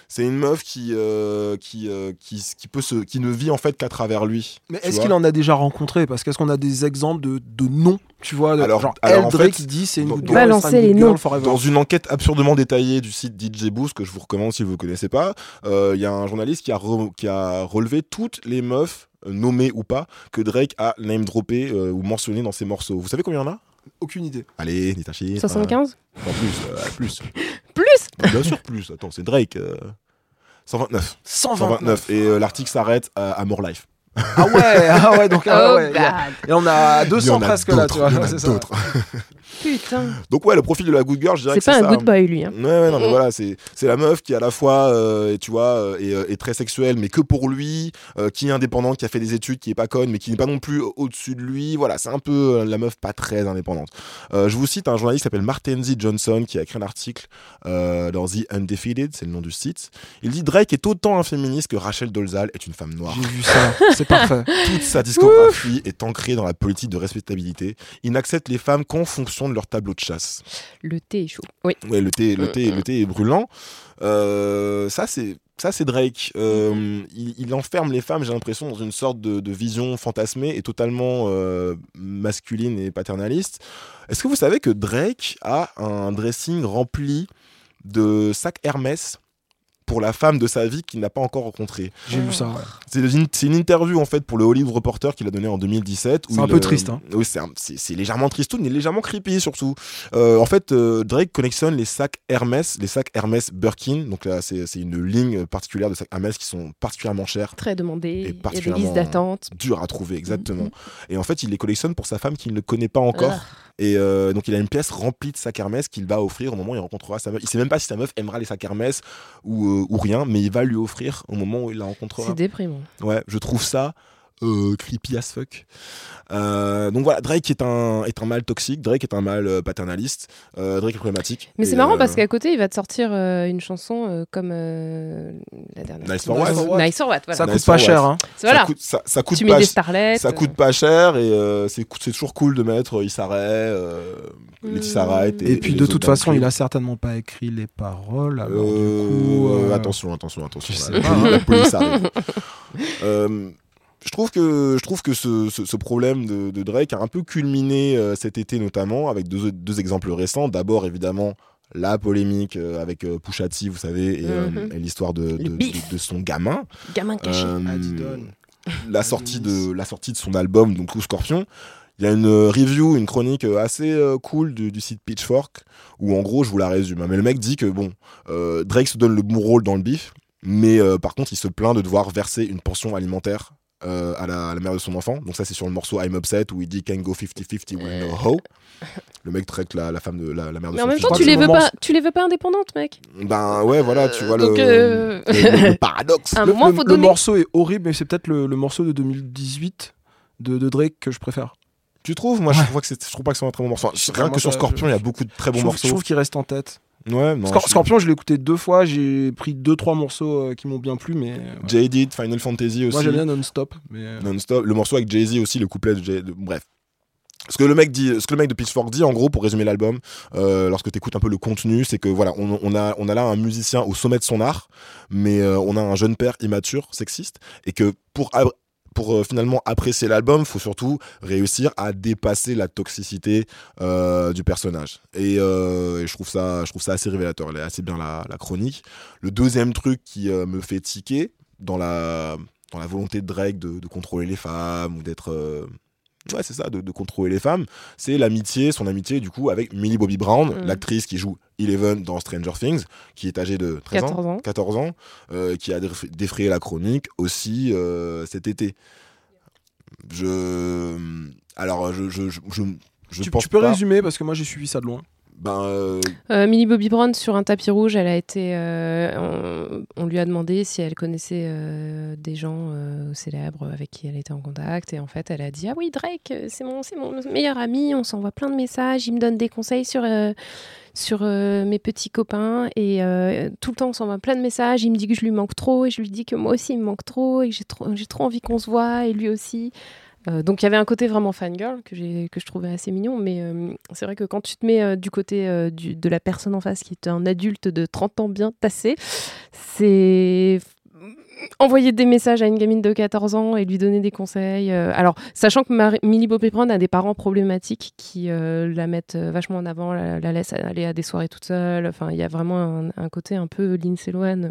C'est une meuf qui, euh, qui, euh, qui, qui peut se, qui ne vit en fait qu'à travers lui. Mais est-ce qu'il en a déjà rencontré Parce qu'est-ce qu'on a des exemples de, de noms, tu vois Alors- Genre, alors, en Drake, fait, qui dit c'est une good les noms. Dans une enquête absurdement détaillée du site DJ Boost, que je vous recommande si vous ne connaissez pas, euh, il y a un journaliste qui a, re- qui a relevé toutes les meufs, euh, nommées ou pas, que Drake a name droppé euh, ou mentionné dans ses morceaux. Vous savez combien il y en a? Aucune idée. Allez, dites un chiffre. 75 hein. Non, plus, euh, plus. <laughs> Plus Bien sûr, plus. Attends, c'est Drake. euh, 129. 129. 129. Et euh, l'article s'arrête à, à More Life. Ah ouais, ah ouais, donc ah Oh ouais, y a-. Et on a Il y 200 en a presque là, tu vois. <laughs> Putain. Donc ouais, le profil de la good girl, je dirais C'est que c'est pas un ça. good boy, lui. hein. Ouais, ouais, non, mais voilà, c'est c'est la meuf qui à la fois, euh, tu vois, euh, est, euh, est très sexuelle, mais que pour lui, euh, qui est indépendante, qui a fait des études, qui est pas conne, mais qui n'est pas non plus au-dessus de lui. Voilà, c'est un peu la meuf pas très indépendante. Euh, je vous cite un journaliste qui s'appelle Martenzi Johnson, qui a écrit un article euh, dans The Undefeated, c'est le nom du site. Il dit Drake est autant un féministe que Rachel Dolezal est une femme noire. J'ai vu ça, c'est parfait. <laughs> Toute sa discographie est ancrée dans la politique de respectabilité. Il n'accepte les femmes qu'en fonction de leur tableau de chasse. Le thé est chaud. Oui. Ouais, le thé, le thé, le thé est brûlant. Euh, ça, c'est. Ça, c'est Drake. Euh, il, il enferme les femmes, j'ai l'impression, dans une sorte de, de vision fantasmée et totalement euh, masculine et paternaliste. Est-ce que vous savez que Drake a un dressing rempli de sacs Hermès? Pour la femme de sa vie qu'il n'a pas encore rencontrée J'ai vu ça. ouais. c'est une, interview en fait pour le Hollywood Reporter qu'il a donné en 2017. où C'est un peu euh, triste, hein. Oui, c'est légèrement tristoun, mais légèrement creepy surtout. Euh, en fait, euh, Drake collectionne les sacs Hermès, les sacs Hermès Birkin. Donc là, c'est c'est une ligne particulière de sacs Hermès qui sont particulièrement chers. Très demandé. Il y a des particulièrement listes d'attente. Dur à trouver, exactement. Mhm. Et en fait, il les collectionne pour sa femme qu'il ne connaît pas encore. Ah. Et euh, donc, il a une pièce remplie de sacs Hermès qu'il va offrir au moment où il rencontrera sa meuf. Il sait même pas si sa meuf aimera les sacs Hermès ou, euh, ou rien, mais il va lui offrir au moment où il la rencontrera. C'est déprimant. Ouais, je trouve ça euh, creepy as fuck. Euh, donc voilà, Drake est un, est un mâle toxique, Drake est un mâle euh, paternaliste, euh, Drake est problématique. Mais Et, c'est marrant euh, parce qu'à côté, il va te sortir euh, une chanson euh, comme euh, la dernière. Nice for What? Nice for What, voilà. Ça coûte pas cher, hein. Voilà. Ça coûte, ça, ça coûte Tu pas mets des starlets. Ça coûte pas cher et euh, c'est toujours cool de mettre Issa Rae, euh, Laetitia Mm. Wright Et, puis de toute façon, il a certainement pas écrit les paroles. Alors Euh, du coup, euh, Attention, attention, attention. je la- sais pas, hein. <laughs> la police arrive. <laughs> Je trouve que, je trouve que ce, ce- ce problème de, de Drake a un peu culminé euh, cet été notamment avec deux, deux exemples récents. D'abord évidemment la polémique euh, avec euh, Pusha T, vous savez, et, euh, Mhm. et l'histoire de, de, bif. de- de son gamin. Gamin caché. Euh, Adidon. la sortie de la sortie de son album donc True Scorpion il y a une review une chronique assez euh, cool du, du site Pitchfork où en gros je vous la résume hein. mais le mec dit que bon euh, Drake se donne le bon rôle dans le bif mais euh, par contre il se plaint de devoir verser une pension alimentaire euh, à, la, à la mère de son enfant donc ça c'est sur le morceau I'm Upset où il dit can go 50-50 with no hoe <laughs> le mec traite la, la femme de la, la mère de Mais son en même temps, tu les veux moment- pas, tu les veux pas indépendantes, mec. ben ouais voilà tu vois le, euh, le- le- le paradoxe <laughs> À un Le, moment, le- faut le donner. morceau est horrible, mais c'est peut-être le, le morceau de 2018 de, de Drake que je préfère. tu trouves? Moi je trouve que c'est je trouve pas que c'est un très bon morceau rien que sur Scorpion il y a beaucoup de très bons je trouve, morceaux je trouve qu'il reste en tête. Ouais non, Scor- je- Scorpion, je l'ai écouté deux fois, j'ai pris deux trois morceaux euh, qui m'ont bien plu, mais euh, ouais. Jaded, Final Fantasy aussi. moi j'aime bien non-stop. Mais euh, Non-stop. Le morceau avec Jay-Z aussi, le couplet de Jay. de- Bref. Ce que, le mec dit, ce que le mec de Pitchfork dit, en gros, pour résumer l'album, euh, lorsque tu écoutes un peu le contenu, c'est que voilà, on, on a, on a là un musicien au sommet de son art, mais on a un jeune père immature, sexiste, et que pour, pour euh, finalement apprécier l'album, faut surtout réussir à dépasser la toxicité euh, du personnage. Et, euh, et je, trouve ça, je trouve ça assez révélateur, elle est assez bien la, chronique. Le deuxième truc qui me fait tiquer dans la, volonté de Drake de contrôler les femmes ou d'être. Ouais, c'est ça, de, de contrôler les femmes. C'est l'amitié, son amitié, du coup, avec Millie Bobby Brown, Mm. l'actrice qui joue Eleven dans Stranger Things, qui est âgée de 13 14 ans. 14 ans, euh, qui a déf- défrayé la chronique aussi euh, cet été. Je. Alors, je. je, je, je, je tu, pense tu peux pas- résumer parce que moi j'ai suivi ça de loin. Ben, euh, Euh, Bobby Brown sur un tapis rouge, elle a été. euh, on, lui a demandé si elle connaissait des gens célèbres avec qui elle était en contact, et en fait, elle a dit ah oui Drake, c'est mon, meilleur ami, on s'envoie plein de messages, il me donne des conseils sur. sur mes petits copains et tout le temps on s'envoie plein de messages il me dit que je lui manque trop et je lui dis que moi aussi il me manque trop et que j'ai trop, j'ai trop envie qu'on se voit et lui aussi euh, donc il y avait un côté vraiment fangirl que, que je trouvais assez mignon, mais euh, c'est vrai que quand tu te mets euh, du côté de la personne en face qui est un adulte de 30 ans bien tassé, c'est envoyer des messages à une gamine de 14 ans et lui donner des conseils. alors, sachant que Mar- Millie Bobby a des parents problématiques qui la mettent vachement en avant, la, la laissent aller à des soirées toute seule. Enfin, il y a vraiment un, un côté un peu Lindsay Lohan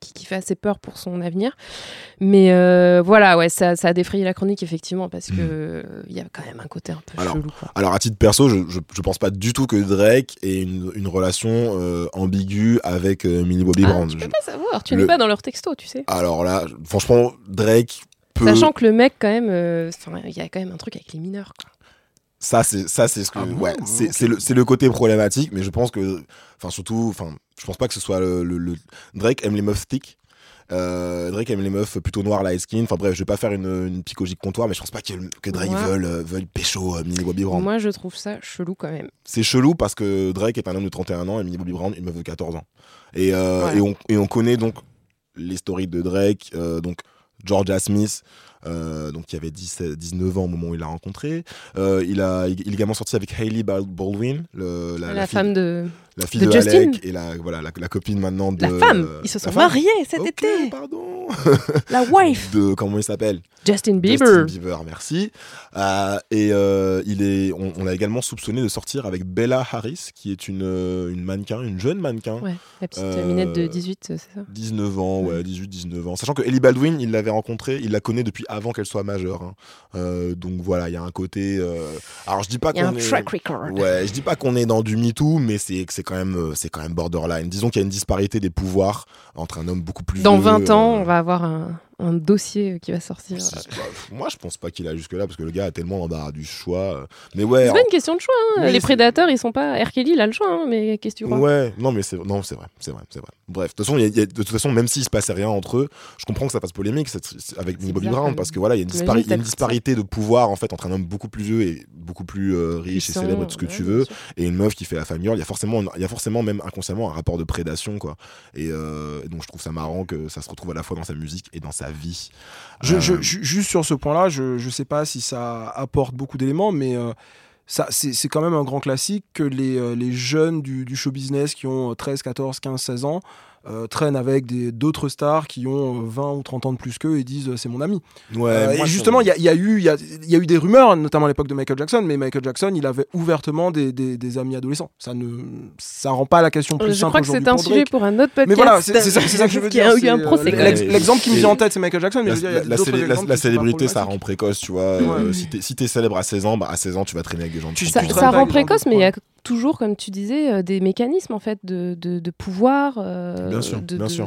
qui, qui fait assez peur pour son avenir. Mais euh, voilà, ouais, ça, ça a défrayé la chronique, effectivement, parce que euh, il y a quand même un côté un peu Alors, chelou. Quoi. alors à titre perso, je, je, je pense pas du tout que Drake ait une, une relation euh, ambiguë avec euh, Millie Bobby Ah, Brown. tu Je- peux pas savoir, tu le- n'es pas dans leur texto, tu sais. Alors là, franchement, Drake peut. Sachant que le mec, quand même, euh, enfin, il y a quand même un truc avec les mineurs. Quoi. Ça, c'est ça, c'est ce que. Ah bon ouais, c'est c'est le, c'est le côté problématique, mais je pense que. Enfin, surtout. Enfin, je pense pas que ce soit le. le- le- Drake aime les meufs thick. Euh, Drake aime les meufs plutôt noires, light skin. Enfin bref, je vais pas faire une, une psychologique comptoir, mais je pense pas que, que Drake Moi- veuille, euh, veuille pécho euh, Millie Bobby Brown. Moi, je trouve ça chelou quand même. C'est chelou parce que Drake est un homme de 31 ans et Millie Bobby Brown, une meuf de 14 ans. Et, euh, Voilà. et, on, et on connaît donc l'historique de Drake, donc Georgia Smith, donc qui avait 10, 19 ans au moment où il l'a rencontré. Il, a, il est également sorti avec Hailey Bal- Baldwin, le- la, La, la fille- femme de. La fille de de, Justin. Alec et la, voilà, la, la copine maintenant de. La femme euh, Ils se sont mariés cet été pardon. <laughs> La wife de comment il s'appelle? Justin Bieber Justin Bieber, merci. Euh, et euh, il est, on, on l'a également soupçonné de sortir avec Bella Harris, qui est une, euh, une mannequin, une jeune mannequin. Ouais, la petite minette de 18, c'est ça? 19 ans, ouais, 18-19 ans. Sachant que Ellie Baldwin, il l'avait rencontrée, il la connaît depuis avant qu'elle soit majeure. hein. Donc voilà, il y a un côté. Alors je dis pas Il y a qu'on un est. track record. Ouais, je dis pas qu'on est dans du MeToo, mais c'est c'est quand même euh, c'est quand même borderline. Disons qu'il y a une disparité des pouvoirs entre un homme beaucoup plus Dans vieux, 20 ans, euh, on va avoir un, un dossier qui va sortir. bah, moi, je pense pas qu'il a jusque là parce que le gars a tellement l'embarras du choix. euh. Mais ouais. C'est pas une question de choix. hein. Oui, Les prédateurs, ils sont pas. R. Kelly, il a le choix, hein, mais qu'est-ce que tu crois? Ouais, non mais c'est non c'est vrai, c'est vrai, c'est vrai. Bref, de toute façon, y a- il y a- de toute façon, même s'il se passait rien entre eux, je comprends que ça fasse polémique avec Bobby Brown parce que voilà, il y a une, T'imagines, dispari- il y a une t'as- disparité de pouvoir en fait entre un homme beaucoup plus vieux et beaucoup plus euh, riche et célèbre, tout ce que ouais, tu veux, et une meuf qui fait la girl. Il y a forcément, il y a forcément même inconsciemment un rapport de prédation quoi. Et, euh, et donc je trouve ça marrant que ça se retrouve à la fois dans sa musique et dans sa vie. Je, Euh, je- juste sur ce point-là, je ne sais pas si ça apporte beaucoup d'éléments, mais euh, c'est quand même un grand classique que les, euh, les jeunes du, du show business qui ont 13, 14, 15, 16 ans euh, traînent avec d'autres stars qui ont euh, 20 ou 30 ans de plus qu'eux et disent euh, c'est mon ami. Ouais, Euh, moi, et je- justement, il y, a- il y a eu- il y a, il y a eu des rumeurs, notamment à l'époque de Michael Jackson, mais Michael Jackson, il avait ouvertement des, des- des amis adolescents. Ça ne ça rend pas la question plus Je simple crois que c'est un pour sujet pour un autre podcast. Mais voilà, c'est ça, ça que je veux <laughs> Qui dire. a eu c'est, un euh, procès, quand l'ex- même. L'exemple qui me vient en tête, c'est Michael Jackson, mais la, je veux dire, célé- célébrité, ça rend précoce, tu vois. euh, si t'es si célèbre à 16 ans, bah, à 16 ans, tu vas traîner avec des gens de Tu- 30 Ça, ça rend précoce, mais il y a. toujours, comme tu disais, euh, des mécanismes en fait de, de, de pouvoir. euh, Bien sûr, de- bien de- sûr.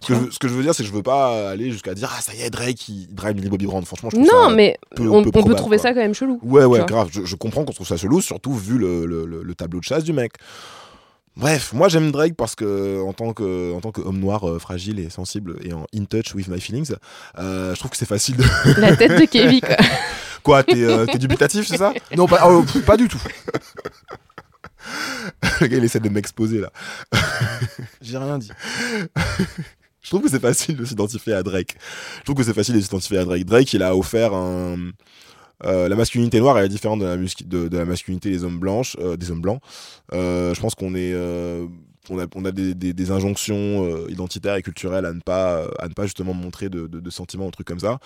Ce que, je, veux- ce que je veux dire, c'est que je veux pas aller jusqu'à dire Ah, ça y est, Drake, il drive Millie Bobby Brown. Franchement, je trouve Non, ça mais peu- on, peu on peut trouver quoi. ça quand même chelou. Ouais, ouais, grave. Je, je comprends qu'on trouve ça chelou, surtout vu le, le- le- le tableau de chasse du mec. Bref, moi j'aime Drake parce que en tant que en tant qu'homme noir euh, fragile et sensible et en in touch with my feelings, euh, je trouve que c'est facile de La tête de Kevin, quoi. <laughs> quoi. T'es euh, dubitatif, c'est ça? Non, pas, oh, pas du tout. <laughs> Le gars il essaie de m'exposer là. <laughs> J'ai rien dit. Je trouve que c'est facile de s'identifier à Drake. Je trouve que c'est facile de s'identifier à Drake. Drake, il a offert un. euh, la masculinité noire elle est différente de la, muscu- de, de la masculinité des hommes blanches, euh, des hommes blancs. Euh, je pense qu'on est, on a, on a des, des- des injonctions euh, identitaires et culturelles à ne pas, à ne pas justement montrer de, de- de sentiments ou trucs comme ça.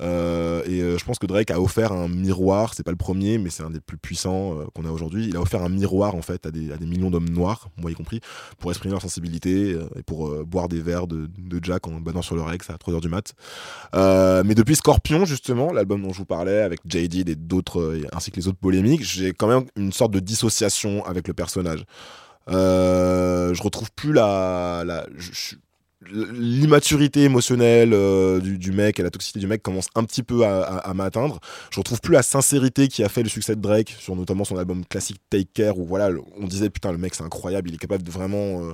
Euh, et euh, je pense que Drake a offert un miroir. C'est pas le premier, mais c'est un des plus puissants euh, qu'on a aujourd'hui. Il a offert un miroir en fait à des, à des millions d'hommes noirs, moi y compris, pour exprimer leur sensibilité euh, et pour euh, boire des verres de, de Jack en badant sur le Rex à 3h du mat. Euh, mais depuis Scorpion, justement, l'album dont je vous parlais, avec J.D. et d'autres, euh, ainsi que les autres polémiques, j'ai quand même une sorte de dissociation avec le personnage. Euh, je retrouve plus la. l'immaturité émotionnelle euh, du, mec et la toxicité du mec commence un petit peu à, m'atteindre. Je retrouve plus la sincérité qui a fait le succès de Drake sur notamment son album classique Take Care où voilà, on disait putain le mec c'est incroyable, il est capable de vraiment euh,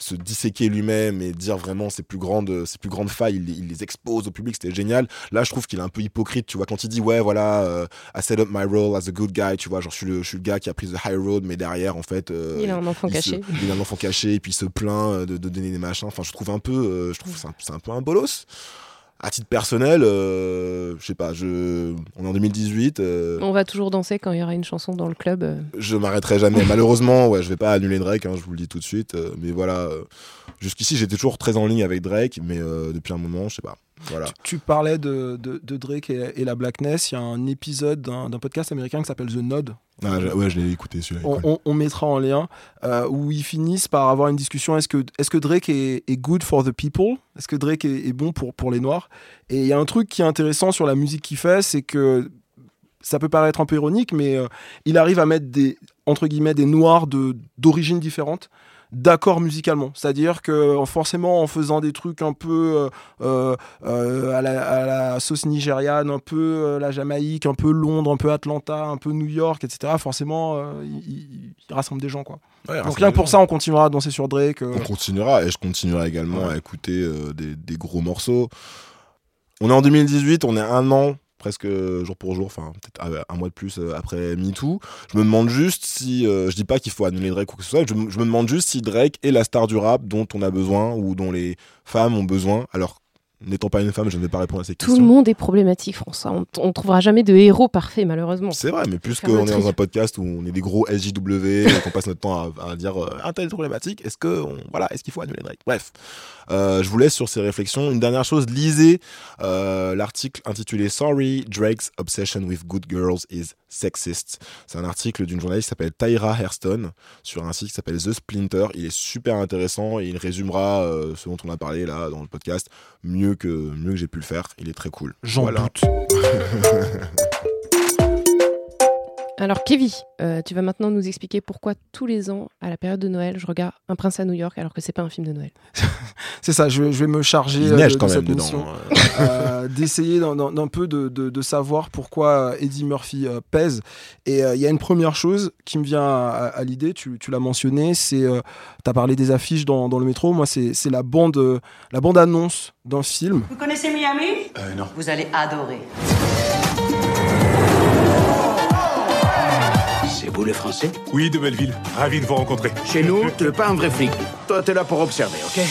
se disséquer lui-même et dire vraiment ses plus grandes ses plus grandes failles, il, il les expose au public, c'était génial. Là, je trouve qu'il est un peu hypocrite, tu vois, quand il dit ouais voilà, euh, I set up my role as a good guy, tu vois, genre je suis le je suis le gars qui a pris the high road mais derrière en fait euh, Il a un enfant il caché. se- il a un enfant caché et puis il se plaint euh, de, de donner des machins. Enfin, je trouve un peu, euh, je trouve que c'est un, c'est un peu un bolos. À titre personnel, euh, je sais pas, je, on est en 2018, euh, On va toujours danser quand il y aura une chanson dans le club. euh. je m'arrêterai jamais. <laughs> Malheureusement, ouais, je vais pas annuler Drake, hein, je vous le dis tout de suite. mais voilà, jusqu'ici, j'étais toujours très en ligne avec Drake, mais depuis un moment, je sais pas. Voilà. Tu parlais de, de- de Drake et, et la Blackness. Il y a un épisode d'un podcast américain qui s'appelle The Nod. Ah, ouais, je l'ai écouté celui-là. On, on- on mettra en lien euh, où ils finissent par avoir une discussion. Est-ce que, est que Drake est, est good for the people? Est-ce que Drake est, est bon pour, pour les Noirs? Et il y a un truc qui est intéressant sur la musique qu'il fait, c'est que ça peut paraître un peu ironique, mais euh, il arrive à mettre des entre guillemets des Noirs de d'origines différentes d'accord musicalement. C'est-à-dire que forcément en faisant des trucs un peu euh, euh, euh, à, la, à la sauce nigériane, un peu euh, la Jamaïque, un peu Londres, un peu Atlanta, un peu New York, etc. Forcément, euh, il, rassemble des gens. Quoi. Ouais, Donc rien que pour gens. ça, on continuera à danser sur Drake. euh. On continuera et je continuerai également à écouter euh, des, des gros morceaux. On est en 2018, on est un an presque jour pour jour, enfin peut-être un mois de plus euh, après MeToo. Je me demande juste si, euh, je dis pas qu'il faut annuler Drake ou que ce soit, je, je me demande juste si Drake est la star du rap dont on a besoin ou dont les femmes ont besoin. Alors, n'étant pas une femme, je ne vais pas répondre à ces Tout questions. le monde est problématique, François. On, on trouvera jamais de héros parfaits, malheureusement. C'est vrai, mais le qu'on est dans un podcast où on est des gros SJW et qu'on passe notre temps à, à dire euh, un tel problématique, est-ce que on- voilà, est-ce qu'il faut annuler Drake? Bref, Euh, je vous laisse sur ces réflexions. Une dernière chose, lisez euh, l'article intitulé Sorry, Drake's obsession with good girls is sexist. C'est un article d'une journaliste qui s'appelle Tyra Hairston sur un site qui s'appelle The Splinter. Il est super intéressant et il résumera euh, ce dont on a parlé là dans le podcast mieux que mieux que j'ai pu le faire. Il est très cool. J'en doute. <laughs> Alors, Kevin, euh, tu vas maintenant nous expliquer pourquoi tous les ans, à la période de Noël, je regarde Un prince à New York alors que c'est pas un film de Noël. <laughs> C'est ça, je, je vais me charger Il euh, neige de, quand de même cette mission, hein. euh, <laughs> d'essayer d'un- d'un d'un peu de, de- de savoir pourquoi Eddie Murphy euh, pèse. Et euh, il y a une première chose qui me vient à, à l'idée, tu, tu l'as mentionné, c'est, tu as parlé des affiches dans, dans le métro, moi c'est c'est la bande, euh, la bande annonce d'un film. Vous connaissez Miami? Euh, non. Vous allez adorer. C'est vous les Français Oui, de Belleville. Ravi de vous rencontrer. Chez nous, t'es pas un vrai flic. Toi, t'es là pour observer, ok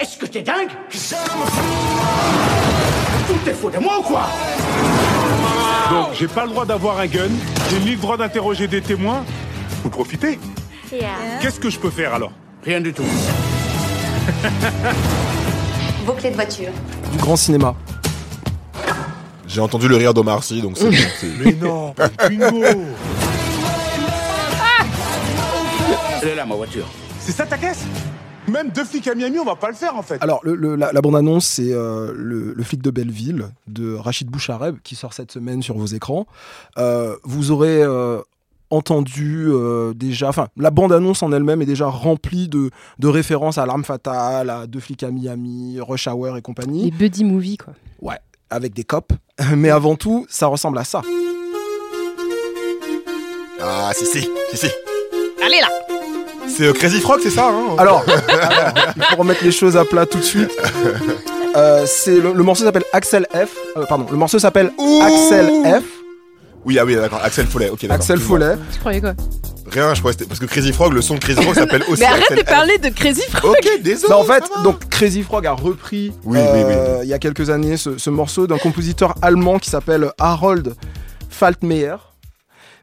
Est-ce que t'es dingue Tout est faux de moi ou quoi Donc, j'ai pas le droit d'avoir un gun, j'ai ni le droit d'interroger des témoins. Vous profitez Qu'est-ce que je peux faire alors Rien du tout. Vos clés de voiture. Du grand cinéma. J'ai entendu le rire d'Omar Sy, donc c'est <laughs> bon, Mais non, bingo Elle est là, ma voiture. C'est ça ta caisse? Même deux flics à Miami, on va pas le faire en fait. Alors, le- le- la, la bande-annonce, c'est euh, le, le flic de Belleville de Rachid Bouchareb qui sort cette semaine sur vos écrans. Euh, vous aurez euh, entendu euh, déjà, enfin, la bande-annonce en elle-même est déjà remplie de, de références à L'Arme Fatale, à Deux flics à Miami, Rush Hour et compagnie. Les buddy movies, quoi. Ouais, avec des cops. <laughs> Mais avant tout, ça ressemble à ça. Ah, si, si, si, si. Allez là C'est euh, Crazy Frog, c'est ça hein Alors, alors, <laughs> il faut remettre les choses à plat tout de suite. Euh, c'est le, le morceau s'appelle Axel F. Euh, pardon, le morceau s'appelle Axel F. Oui, ah oui, d'accord. Axel Follet, ok, d'accord. Axel. Follet. Tu croyais quoi? Rien, je crois que c'était- parce que Crazy Frog, le son de Crazy Frog s'appelle aussi <laughs> Mais arrête Axel de parler de Crazy Frog Ok, désolé. Bah, en fait, donc Crazy Frog a repris Oui, euh, oui, il y a quelques années ce, ce morceau d'un compositeur allemand qui s'appelle Harold Faltmeyer.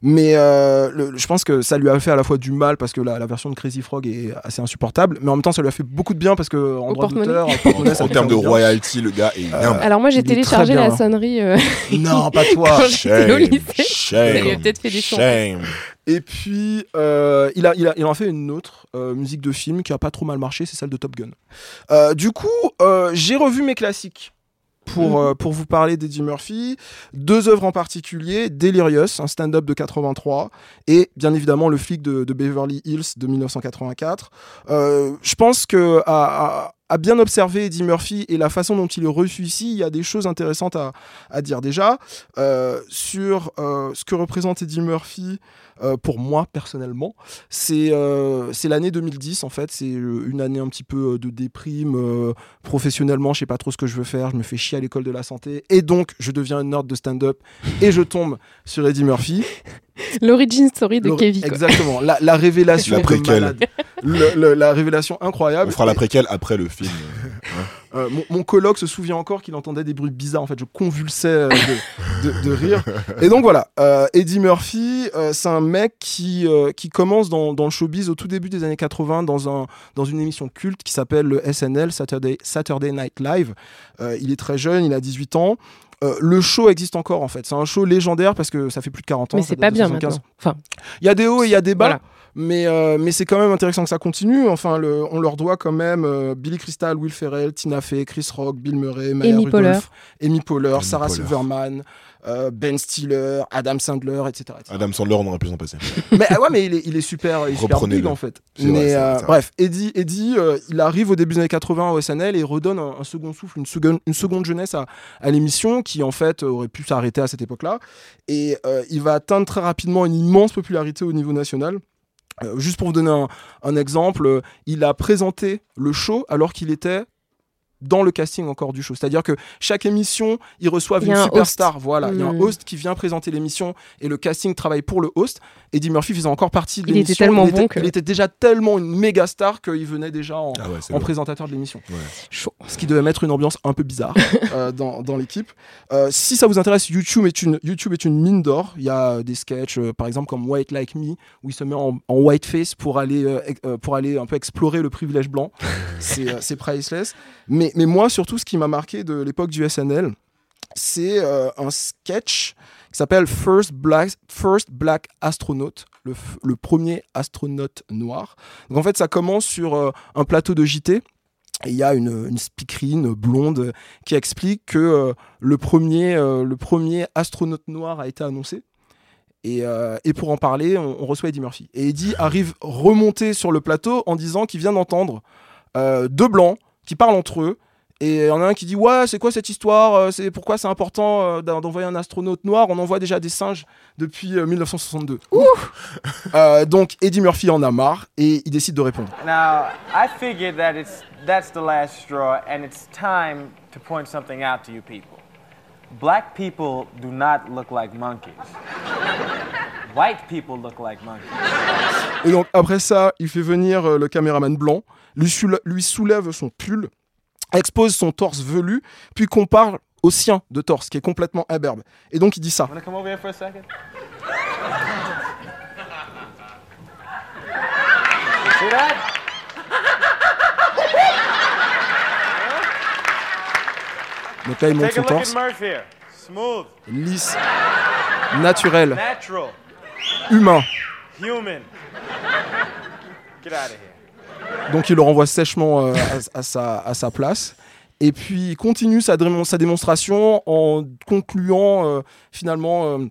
Mais euh, le- je pense que ça lui a fait à la fois du mal parce que la, la version de Crazy Frog est assez insupportable, mais en même temps ça lui a fait beaucoup de bien parce que en Au droit porte-monnaie. d'auteur, en <laughs> porte-monnaie, ça En lui termes de bien. royalty, le gars est bien. Alors moi j'ai téléchargé la hein. sonnerie euh, <laughs> Non, <laughs> pas toi. j'étais au lycée. Ça lui a Shame. peut-être fait des. Shame. Et puis, euh, il, a, il, a, il en a fait une autre euh, musique de film qui a pas trop mal marché, c'est celle de Top Gun. Euh, du coup, euh, j'ai revu mes classiques pour, euh, pour vous parler d'Eddie Murphy. Deux œuvres en particulier, Delirious, un stand-up de 83, et bien évidemment le flic de, de Beverly Hills de 1984. Euh, je pense que à, à- à bien observer Eddie Murphy et la façon dont il est reçu ici, il y a des choses intéressantes à, dire déjà euh, sur euh, ce que représente Eddie Murphy euh, pour moi personnellement. C'est euh, l'année 2010 en fait, c'est une année un petit peu de déprime professionnellement, je sais pas trop ce que je veux faire, je me fais chier à l'école de la santé et donc je deviens un nerd de stand-up et je tombe sur Eddie Murphy. <laughs> L'origin story de Kevin. Exactement, la, la révélation <laughs> La de préquelle. malade. Le- le- la révélation incroyable. On fera la préquelle après le film. <laughs> Euh, mon, mon coloc se souvient encore qu'il entendait des bruits bizarres. En fait, je convulsais euh, de, de- de rire. Et donc voilà, euh, Eddie Murphy, euh, c'est un mec qui, euh, qui commence dans, dans le showbiz au tout début des années 80 dans, un, dans une émission culte qui s'appelle le SNL, Saturday, Saturday Night Live. Euh, il est très jeune, il a 18 ans. Euh, le show existe encore en fait. C'est un show légendaire parce que ça fait plus de 40 ans. Mais c'est pas bien 75. maintenant. Enfin, Il y a des hauts et il y a des bas. Voilà. Mais, euh, mais c'est quand même intéressant que ça continue. Enfin, le- on leur doit quand même euh, Billy Crystal, Will Ferrell, Tina Fey, Chris Rock, Bill Murray, Maya Amy Poehler. Rudolph, Amy Poehler, Amy Sarah Poehler. Silverman, euh, Ben Stiller, Adam Sandler, etc. etc. Adam Sandler, on aurait pu s'en passer. mais ah ouais, mais il est, il est super, il est super big en fait. Mais vrai, euh, vrai. bref, Eddie, Eddie euh, il arrive au début des années 80 au SNL et redonne un, un second souffle, une seconde, une seconde jeunesse à, à l'émission qui en fait aurait pu s'arrêter à cette époque-là. Et il va atteindre très rapidement une immense popularité au niveau national. Euh, juste pour vous donner un, un exemple, euh, il a présenté le show alors qu'il était dans le casting encore du show. C'est-à-dire que chaque émission, ils reçoivent une superstar. Voilà, il y a un Hmm. host qui vient présenter l'émission et le casting travaille pour le host. Eddie Murphy faisait encore partie de Il était l'émission. tellement il, était- bon que- il était déjà tellement une méga star qu'il venait déjà en, Ah ouais, en présentateur de l'émission. chaud. Ce qui devait mettre une ambiance un peu bizarre <laughs> euh, dans, dans l'équipe. Euh, si ça vous intéresse, YouTube est une, YouTube est une mine d'or. Il y a des sketchs, euh, par exemple, comme White Like Me, où il se met en, en whiteface pour aller, euh, euh, pour aller un peu explorer le privilège blanc. <laughs> C'est euh, c'est priceless. Mais, mais moi, surtout, ce qui m'a marqué de l'époque du SNL, c'est euh, un sketch qui s'appelle First Black, First Black Astronaut, le, premier astronaute noir. Donc en fait, ça commence sur euh, un plateau de JT. Il y a une, speakerine blonde qui explique que euh, le, premier, le premier astronaute noir a été annoncé. Et, pour en parler, on, reçoit Eddie Murphy. Et Eddie arrive remonté sur le plateau en disant qu'il vient d'entendre deux blancs qui parlent entre eux. Et il y en a un qui dit Ouais, c'est quoi cette histoire Euh, C'est Pourquoi c'est important euh, d'en- d'envoyer un astronaute noir? On envoie déjà des singes depuis euh, 1962. Euh, donc Eddie Murphy en a marre et il décide de répondre. Now, I figured that it's that's the last straw, and it's time to point something out to you people. Black people do not look like monkeys. White people look like monkeys. Et donc après ça, il fait venir le caméraman blanc, lui, soulève son pull, expose son torse velu, puis compare au sien de torse, qui est complètement imberbe. Et donc il dit ça. <laughs> Donc là, il monte son torse, lisse, naturel, humain. Donc il le renvoie sèchement euh, à, à sa, à sa place. Et puis il continue sa, démon- sa démonstration en concluant euh, finalement euh,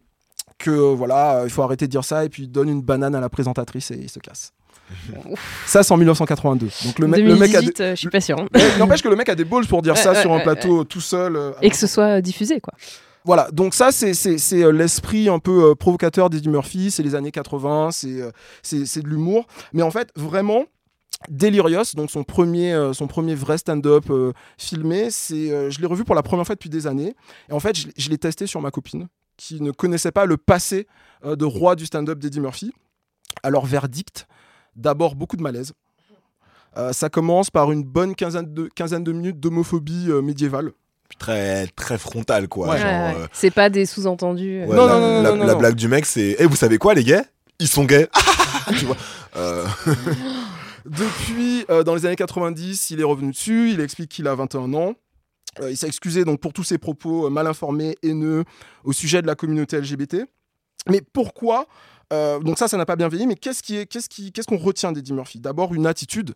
que voilà, euh, il faut arrêter de dire ça. Et puis il donne une banane à la présentatrice et il se casse. ça c'est en 1982. Donc le, mec- le mec a 2018, des- je suis pas sûr. Mais N'empêche que le mec a des balls pour dire Ouais, ça ouais, sur un ouais, plateau tout seul. euh, Et que ce soit diffusé, quoi. voilà, donc ça, c'est- c'est c'est, l'esprit un peu euh, provocateur d'Eddie Murphy, c'est les années 80, c'est euh, c'est c'est de l'humour. Mais en fait, vraiment, Delirious, donc son premier, euh, son premier vrai stand-up euh, filmé, c'est, euh, je l'ai revu pour la première fois depuis des années. Et en fait, je, l'ai- je l'ai testé sur ma copine, qui ne connaissait pas le passé euh, de roi du stand-up d'Eddie Murphy. Alors, verdict, d'abord beaucoup de malaise. Euh, ça commence par une bonne quinzaine de, quinzaine de minutes d'homophobie euh, médiévale. Très, très frontal, quoi. Ouais. euh, C'est pas des sous-entendus. euh. ouais, Non, la, non, non, la- non, la non. blague du mec, c'est Eh, vous savez quoi, les gays? Ils sont gays. <laughs> tu vois Euh, <laughs> Depuis, euh, dans les années 90, il est revenu dessus, il explique qu'il a 21 ans. Euh, il s'est excusé donc pour tous ses propos euh, mal informés, haineux au sujet de la communauté LGBT. Mais pourquoi Donc ça, ça n'a pas bien vieilli. Mais qu'est-ce qu'on retient d'Eddie Murphy? D'abord une attitude.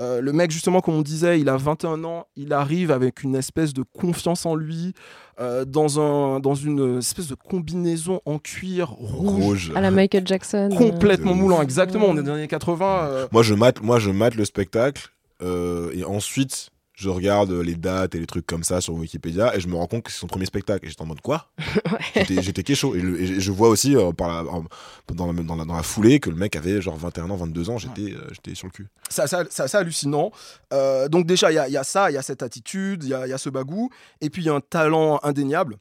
Euh, le mec, justement, comme on disait, il a 21 ans, il arrive avec une espèce de confiance en lui, euh, dans, un, dans une espèce de combinaison en cuir rouge. Rouge. À la Michael Jackson. euh, Complètement moulant, exactement. On est dans les années 80. euh, Moi, je mate, moi, je mate le spectacle euh, et ensuite, je regarde les dates et les trucs comme ça sur Wikipédia et je me rends compte que c'est son premier spectacle. Et j'étais en mode quoi? <laughs> J'étais- J'étais kécho. Et, le- et je vois aussi euh, par la, en- dans, la, dans, la, dans la foulée que le mec avait genre 21 ans, 22 ans. J'étais euh, j'étais sur le cul. C'est assez, assez hallucinant. Euh, donc déjà, il y, a- il y a ça, il y a cette attitude, il y a, il y a ce bagou, et puis il y a un talent indéniable.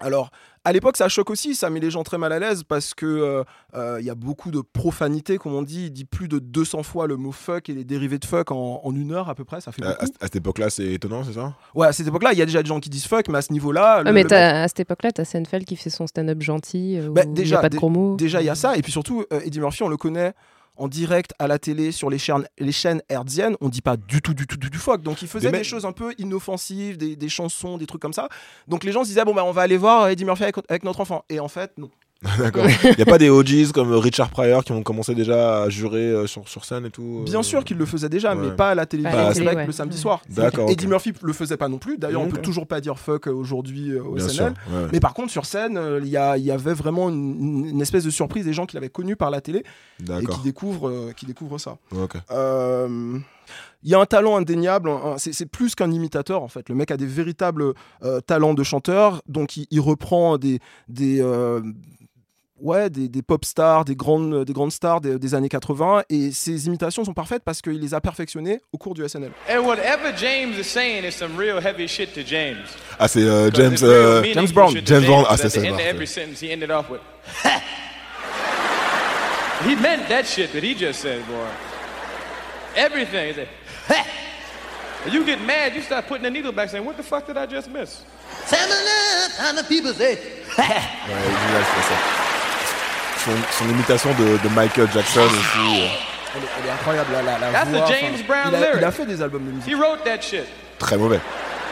Alors, à l'époque, ça choque aussi, ça met les gens très mal à l'aise parce que euh, euh, il y a beaucoup de profanité, comme on dit. Il dit plus de 200 fois le mot fuck et les dérivés de fuck en, en une heure à peu près, ça fait À, beaucoup. à- à cette époque-là, c'est étonnant, c'est ça? Ouais, à cette époque-là, il y a déjà des gens qui disent fuck, mais à ce niveau-là. Ah, mais à cette époque-là, t'as Seinfeld qui fait son stand-up gentil, euh, Bah, où déjà, n'y a pas de gros mots. Déjà, il y a ça. Et puis surtout, euh, Eddie Murphy, on le connaît en direct à la télé sur les chaînes, les chaînes hertziennes. On dit pas du tout, du tout, du tout fuck. Donc il faisait Mais des choses un peu inoffensives, des, des chansons, des trucs comme ça. Donc les gens se disaient, bon, bah, on va aller voir Eddie Murphy avec, avec notre enfant. Et en fait, non. <laughs> D'accord. Il n'y a pas des OGs comme Richard Pryor qui ont commencé déjà à jurer euh, sur, sur scène et tout euh Bien sûr qu'il le faisait déjà, mais pas à la télévision en télé, ouais. le samedi soir. D'accord, Eddie ok. Murphy le faisait pas non plus. D'ailleurs, on Ok. peut toujours pas dire fuck aujourd'hui euh, au Bien SNL. sûr, ouais. Mais par contre, sur scène, euh, il y, a- il y avait vraiment une, une espèce de surprise des gens qui l'avaient connu par la télé et qui découvrent, euh, qui découvrent ça. Ok. Euh, Il y a un talent indéniable, c'est c'est plus qu'un imitateur en fait. Le mec a des véritables euh, talents de chanteur, donc il, il reprend des, des, euh, ouais, des, des pop stars, des grandes, des grandes stars des, des années 80, et ses imitations sont parfaites parce qu'il les a perfectionnées au cours du SNL. And whatever James is saying is some real heavy shit to James. Ah, c'est euh, James, euh, meaningful Brown. James Brown. Ah, c'est ça. of he ended off with. <laughs> he meant that shit that he just said, boy. Everything. He said, And you get mad, you start putting the needle back, saying, "What the fuck did I just miss?" And the people say, <laughs> Ouais, ça. Son, son imitation de, de Michael Jackson aussi. euh, Elle est, elle est incroyable, la, la, la That's voix, the enfin, James Brown il, a, lyric. il a fait des albums de musique. He wrote that shit. très mauvais.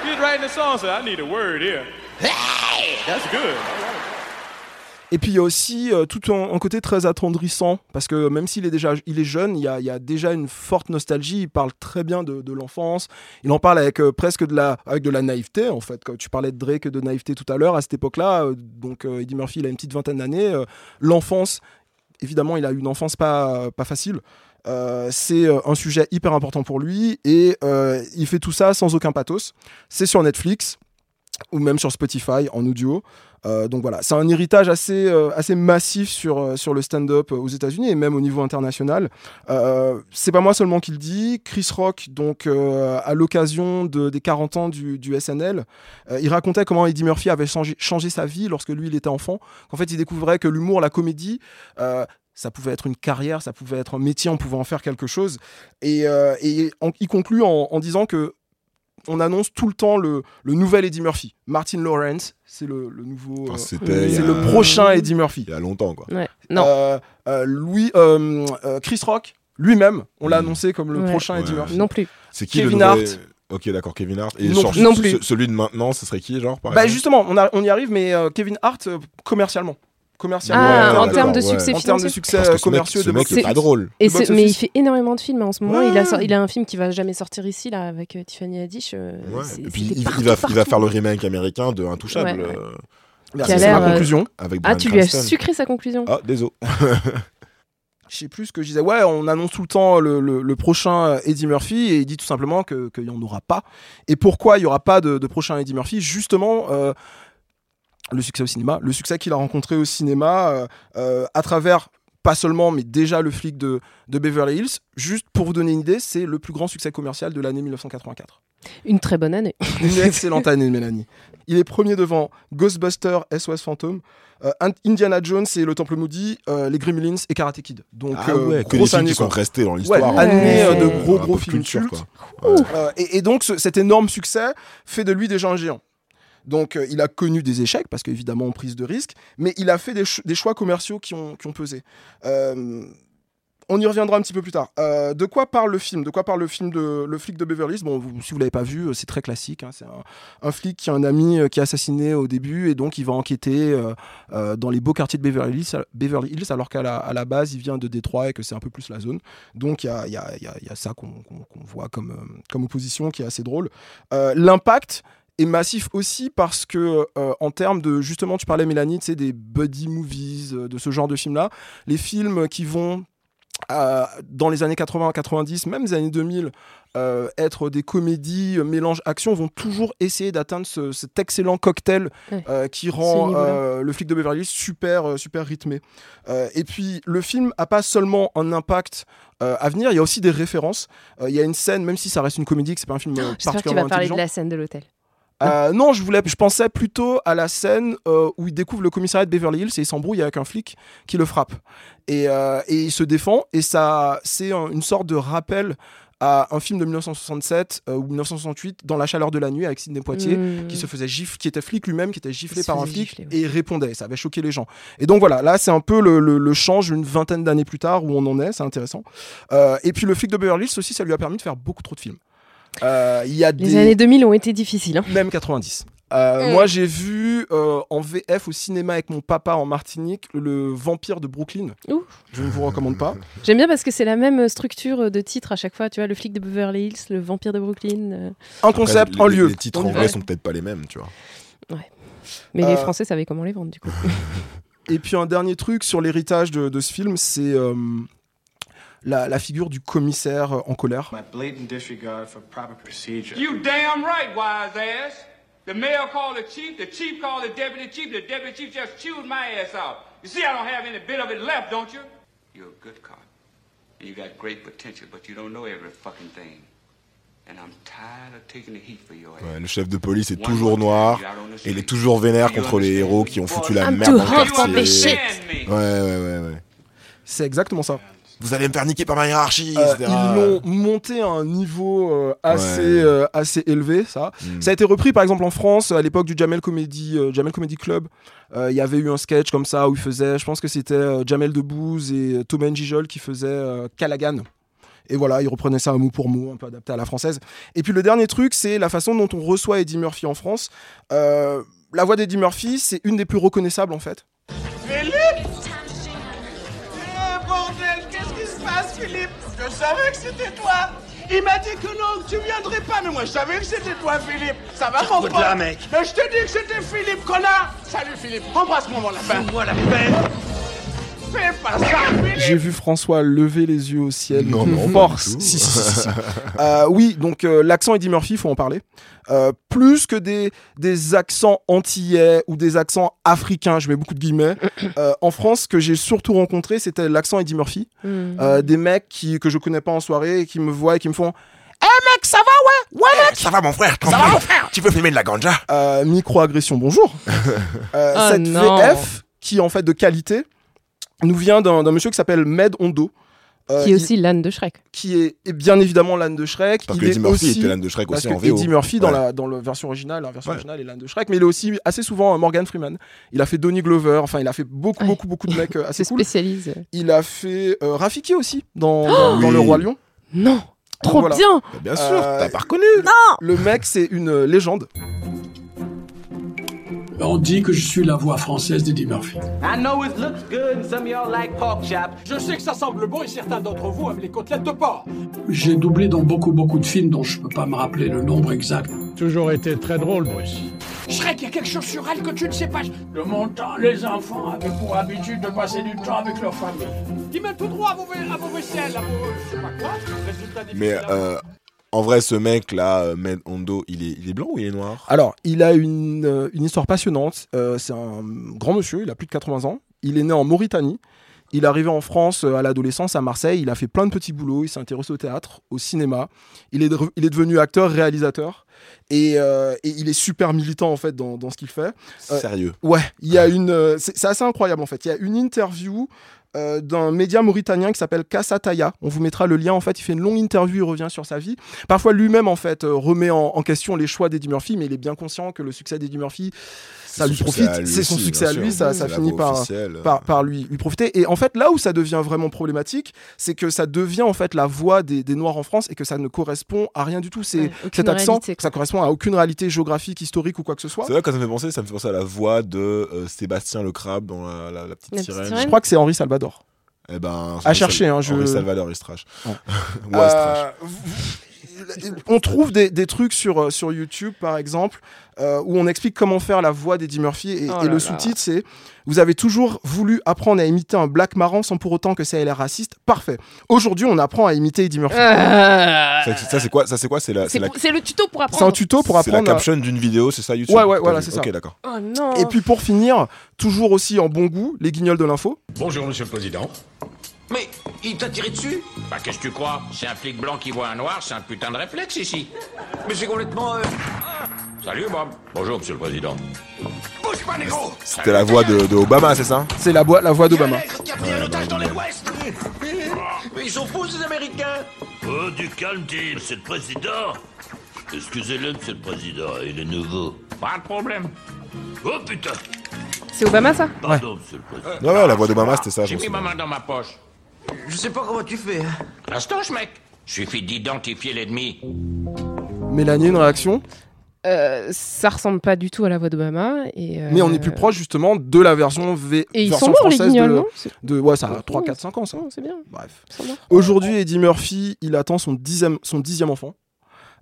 He was writing a song, said, "I need a word here." Hey, that's good. Et puis il y a aussi euh, tout un, côté très attendrissant, parce que même s'il est déjà il est jeune, il y a, déjà une forte nostalgie, il parle très bien de, l'enfance, il en parle avec euh, presque de la, avec de la naïveté en fait. Quand tu parlais de Drake de naïveté tout à l'heure, à cette époque-là, euh, donc Eddie Murphy il a une petite vingtaine d'années, l'enfance, évidemment il a eu une enfance pas, pas facile. C'est un sujet hyper important pour lui et il fait tout ça sans aucun pathos. C'est sur Netflix ou même sur Spotify en audio. Euh, donc voilà, c'est un héritage assez, euh, assez massif sur, euh, sur le stand-up aux États-Unis et même au niveau international. Euh, c'est pas moi seulement qui le dis. Chris Rock, donc à l'occasion de- des 40 ans du, SNL, il racontait comment Eddie Murphy avait changé, changé sa vie lorsque lui il était enfant. Qu'en fait, il découvrait que l'humour, la comédie, ça pouvait être une carrière, ça pouvait être un métier, on pouvait en faire quelque chose. Et, et il conclut en disant que on annonce tout le temps le, le nouvel Eddie Murphy. Martin Lawrence, c'est le, le nouveau. Enfin, euh, c'est a- le prochain Eddie Murphy. Il y a longtemps, quoi. Ouais. Non. Euh, euh, Louis, euh, euh, Chris Rock, lui-même, on l'a annoncé comme le Ouais. prochain Eddie. Murphy. Non plus. C'est qui Kevin le nouvel- Hart. Ok, d'accord, Kevin Hart. Et Non. Non ce- plus. Celui de maintenant, ce serait qui, genre par Bah justement, on, a- on y arrive, mais euh, Kevin Hart, euh, commercialement. Commercialement, Ah, Ouais, en termes de d'accord, ouais. succès en termes de succès Parce que ce mec, commerciaux ce de mec pas drôle. Et mais il fait énormément de films en ce moment. Il, a, il un film qui va jamais sortir ici là avec euh, Tiffany Haddish. euh, Et puis il, va, il va partout. faire le remake américain de Intouchable. Euh, c'est ma euh, conclusion. avec Ah, tu lui as sucré sa conclusion. Ah, désolé. <laughs> Je sais plus ce que je disais. Ouais, on annonce tout le temps le, le- le prochain Eddie Murphy et il dit tout simplement que- qu'il n'y en aura pas. Et pourquoi il n'y aura pas de, de prochain Eddie Murphy? Justement, euh, le succès au cinéma, le succès qu'il a rencontré au cinéma euh, euh, à travers pas seulement, mais déjà le flic de, de Beverly Hills. Juste pour vous donner une idée, c'est le plus grand succès commercial de l'année 1984. Une très bonne année. <laughs> Une excellente année, Mélanie. Il est premier devant Ghostbusters, SOS Phantom, euh, Indiana Jones et Le Temple Maudit, euh, Les Gremlins et Karate Kid. Donc, Ah euh, ouais, que des films année, qui sont restés dans Ouais, l'histoire. année euh, de Ouais. gros gros films culture, cultes. quoi. Ouais. Euh, et, et donc ce- cet énorme succès fait de lui déjà un géant. Donc euh, il a connu des échecs parce qu'évidemment en prise de risque, mais il a fait des, ch- des choix commerciaux qui ont, pesé. Euh, on y reviendra un petit peu plus tard. Euh, de quoi parle le film? De quoi parle le film de Le flic de Beverly Hills? Bon, vous- si vous l'avez pas vu, c'est très classique. hein. C'est un, flic qui a un ami qui est assassiné au début et donc il va enquêter dans les beaux quartiers de Beverly Hills, alors qu'à la, base il vient de Détroit et que c'est un peu plus la zone. Donc il y a, ça qu'on voit comme, opposition qui est assez drôle. L'impact est massif aussi parce que euh, en termes de justement tu parlais Mélanie tu sais des buddy movies euh, de ce genre de films là les films qui vont euh, dans les années 80-90 même les années 2000 euh, être des comédies mélange action vont toujours essayer d'atteindre ce- cet excellent cocktail Ouais. qui rend le flic de Beverly Hills super super rythmé et puis le film a pas seulement un impact à venir il y a aussi des références Euh, il y a une scène même si ça reste une comédie que c'est pas un film euh, J'espère que tu particulièrement vas parler intelligent de la scène de l'hôtel. Euh, non, je voulais, je pensais plutôt à la scène euh, où il découvre le commissariat de Beverly Hills et il s'embrouille avec un flic qui le frappe et, euh, et il se défend et ça, c'est un- une sorte de rappel à un film de 1967 euh, ou 1968 dans la chaleur de la nuit avec Sidney Poitier Mmh. qui se faisait gifler, qui était flic lui-même, qui était giflé par un flic gifler, et répondait. Ça avait choqué les gens. Et donc voilà, là c'est un peu le, le- le change une vingtaine d'années plus tard où on en est, c'est intéressant. Et puis le flic de Beverly Hills aussi, ça lui a permis de faire beaucoup trop de films. Euh, Il y a Les des... années 2000 ont été difficiles. hein. Même 90. Euh, Mm. Moi, j'ai vu euh, en VF au cinéma avec mon papa en Martinique le Vampire de Brooklyn. Ouh. Je ne vous recommande pas. J'aime bien parce que c'est la même structure de titre à chaque fois. Tu vois, le flic de Beverly Hills, le vampire de Brooklyn. euh. Un concept, Après, un les- lieu. Les titres On y va. anglais sont peut-être pas les mêmes, tu vois. Mais Euh, les Français savaient comment les vendre du coup. <laughs> Et puis un dernier truc sur l'héritage de, de ce film, c'est euh, la, la figure du commissaire euh, en colère. My blatant disregard for proper procedure. You damn right, wise ass. The mayor called the chief, the chief called the deputy chief, the deputy chief just chewed my ass out. You see, I don't have any bit of it left, don't you? You're a good cop. And you got great potential, but you don't know every fucking thing. And I'm tired of taking the heat for your ass. Ouais, le chef de police est toujours noir et il est toujours vénère contre les héros qui ont foutu la merde dans le quartier. Ouais, ouais, ouais, ouais. C'est exactement ça. Vous allez me faire niquer par ma hiérarchie, Euh, etc. ils l'ont monté à un niveau euh, assez, Ouais. euh, assez élevé, ça. Mm. Ça a été repris par exemple en France à l'époque du Jamel Comedy, euh, Jamel Comedy Club. Euh, Il y avait eu un sketch comme ça où il faisait, je pense que c'était euh, Jamel Debbouze et euh, Thomas Gijol qui faisaient euh, Callaghan. Et voilà, ils reprenaient ça mot pour mot, un peu adapté à la française. Et puis le dernier truc, c'est la façon dont on reçoit Eddie Murphy en France. Euh, la voix d'Eddie Murphy, c'est une des plus reconnaissables en fait. Philippe Philippe Je savais que c'était toi. Il m'a dit que non, que tu viendrais pas, mais moi je savais que c'était toi, Philippe. Ça va, mon pote. là, mec. Mais je te dis que c'était Philippe, connard Salut, Philippe, embrasse-moi, mon lapin. Moi la paix Fais pas ça, Philippe J'ai vu François lever les yeux au ciel. Non, non, force. Si, si, si, si. Euh, oui, donc euh, l'accent Eddie Murphy, faut en parler. Euh, plus que des, des accents antillais ou des accents africains, je mets beaucoup de guillemets. euh, en France, ce que j'ai surtout rencontré, c'était l'accent Eddie Murphy. Euh, des mecs qui, que je connais pas en soirée et qui me voient et qui me font Eh mec, ça va, ouais? Ouais, mec? Ça va, mon frère Ça va, mon frère? Tu peux filmer de la ganja? Euh, Micro-agression, bonjour. <laughs> Euh, Oh cette non. VF, qui est en fait de qualité, nous vient d'un d'un monsieur qui s'appelle Med Hondo. Euh, qui est il- aussi l'âne de Shrek. qui est, est bien évidemment l'âne de Shrek. Parce il que est Eddie Murphy aussi, était l'âne de Shrek parce aussi en que VO. Eddie Murphy dans Ouais. la dans la version originale, la version Ouais. originale est l'âne de Shrek, mais il est aussi assez souvent euh, Morgan Freeman. Il a fait Donny Glover. Enfin, il a fait beaucoup Ouais. beaucoup beaucoup de mecs euh, <laughs> assez Se cool. spécialise. Il a fait euh, Rafiki aussi dans, dans, dans Oui. Le Roi Lion. Non, trop Voilà. bien. Bah, Bien sûr, Euh, t'as pas reconnu Le mec, c'est une légende. On dit que je suis la voix française d'Eddie Murphy. I know it looks good and some of y'all like pork chop. Je sais que ça semble bon et certains d'entre vous aiment les côtelettes de porc. J'ai doublé dans beaucoup beaucoup de films dont je peux pas me rappeler le nombre exact. Toujours été très drôle, Bruce. Shrek, il y a quelque chose sur elle que tu ne sais pas. De mon temps, les enfants avaient pour habitude de passer du temps avec leur famille. Ils mènent tout droit à vos, à vos vaisselles, à vos... je sais pas quoi. Résultat des Mais euh, en vrai, ce mec là, euh, Med Hondo, il est, il est blanc ou il est noir? Alors, il a une, euh, une histoire passionnante. Euh, c'est un grand monsieur, il a plus de 80 ans. Il est né en Mauritanie. Il est arrivé en France à l'adolescence, à Marseille. Il a fait plein de petits boulots. Il s'est intéressé au théâtre, au cinéma. Il est, de- il est devenu acteur, réalisateur. Et, euh, et il est super militant, en fait, dans, dans ce qu'il fait. Euh, Sérieux? Ouais, il y a une. c'est assez incroyable en fait. Il y a une interview euh, d'un média mauritanien qui s'appelle Kasataya. On vous mettra le lien. En fait, il fait une longue interview. Il revient sur sa vie. Parfois, lui-même en fait euh, remet en, en question les choix d'Eddie Murphy, mais il est bien conscient que le succès d'Eddie Murphy, ça lui son profite, succès à lui c'est son aussi, succès à lui, ça, finit par, officielle. par, par lui, lui profiter. Et en fait, là où ça devient vraiment problématique, c'est que ça devient en fait la voix des, des Noirs en France et que ça ne correspond à rien du tout. C'est Ouais, cet accent, réalité, ça correspond à aucune réalité géographique, historique ou quoi que ce soit. C'est vrai, quand ça me fait penser, ça me fait penser à la voix de euh, Sébastien le crabe dans la, la- la petite La petite sirène. sirène. Je crois que c'est Henri Salvador. Eh ben, À chercher, hein, je- Henri Salvador. Ouais. <laughs> Ou Astrache. Euh, <laughs> on trouve des, des trucs sur, euh, sur YouTube, par exemple, euh, où on explique comment faire la voix d'Eddie Murphy. Et, Oh et le sous-titre, c'est Vous avez toujours voulu apprendre à imiter un black marrant sans pour autant que ça ait l'air raciste. Parfait. Aujourd'hui, on apprend à imiter Eddie Murphy. Euh, Ça, ça, c'est quoi Ça c'est quoi C'est la, la, le tuto pour apprendre. C'est un tuto pour c'est la apprendre. à- caption d'une vidéo, c'est ça YouTube? Ouais, ouais, voilà, c'est ça. Ok, d'accord. Oh non. Et puis pour finir, toujours aussi en bon goût, les guignols de l'info. Bonjour, monsieur le président. Mais il t'a tiré dessus Bah qu'est-ce que tu crois? C'est un flic blanc qui voit un noir, c'est un putain de réflexe ici. Mais c'est complètement. euh, Salut Bob. Bonjour monsieur le président. Bouge pas, négro C'était la voix de, de Obama, c'est ça? C'est la, voix- la voix d'Obama. Qui a pris un otage dans les Ouest Mais ils sont fous, ces Américains Oh, du calme, dit, monsieur le président. Excusez-le, monsieur le président, il est nouveau. Pas de problème. Oh putain C'est Obama ça? Pardon, monsieur le président. Ouais, ouais, la voix d'Obama, c'était ça. je J'ai mis ma main dans ma poche. Je sais pas comment tu fais. hein. L'instoche, mec. Suffit d'identifier l'ennemi. Mélanie, une réaction? Euh, Ça ressemble pas du tout à la voix d'Obama. Et euh, Mais on est plus proche justement de la version, v... Et ils version sont morts, les française guignols, de... non? C'est- de... Ouais, ça a 3, 4, 5 ans ça. C'est bien. Bref. Aujourd'hui, Eddie Murphy, il attend son dixième, son dixième enfant.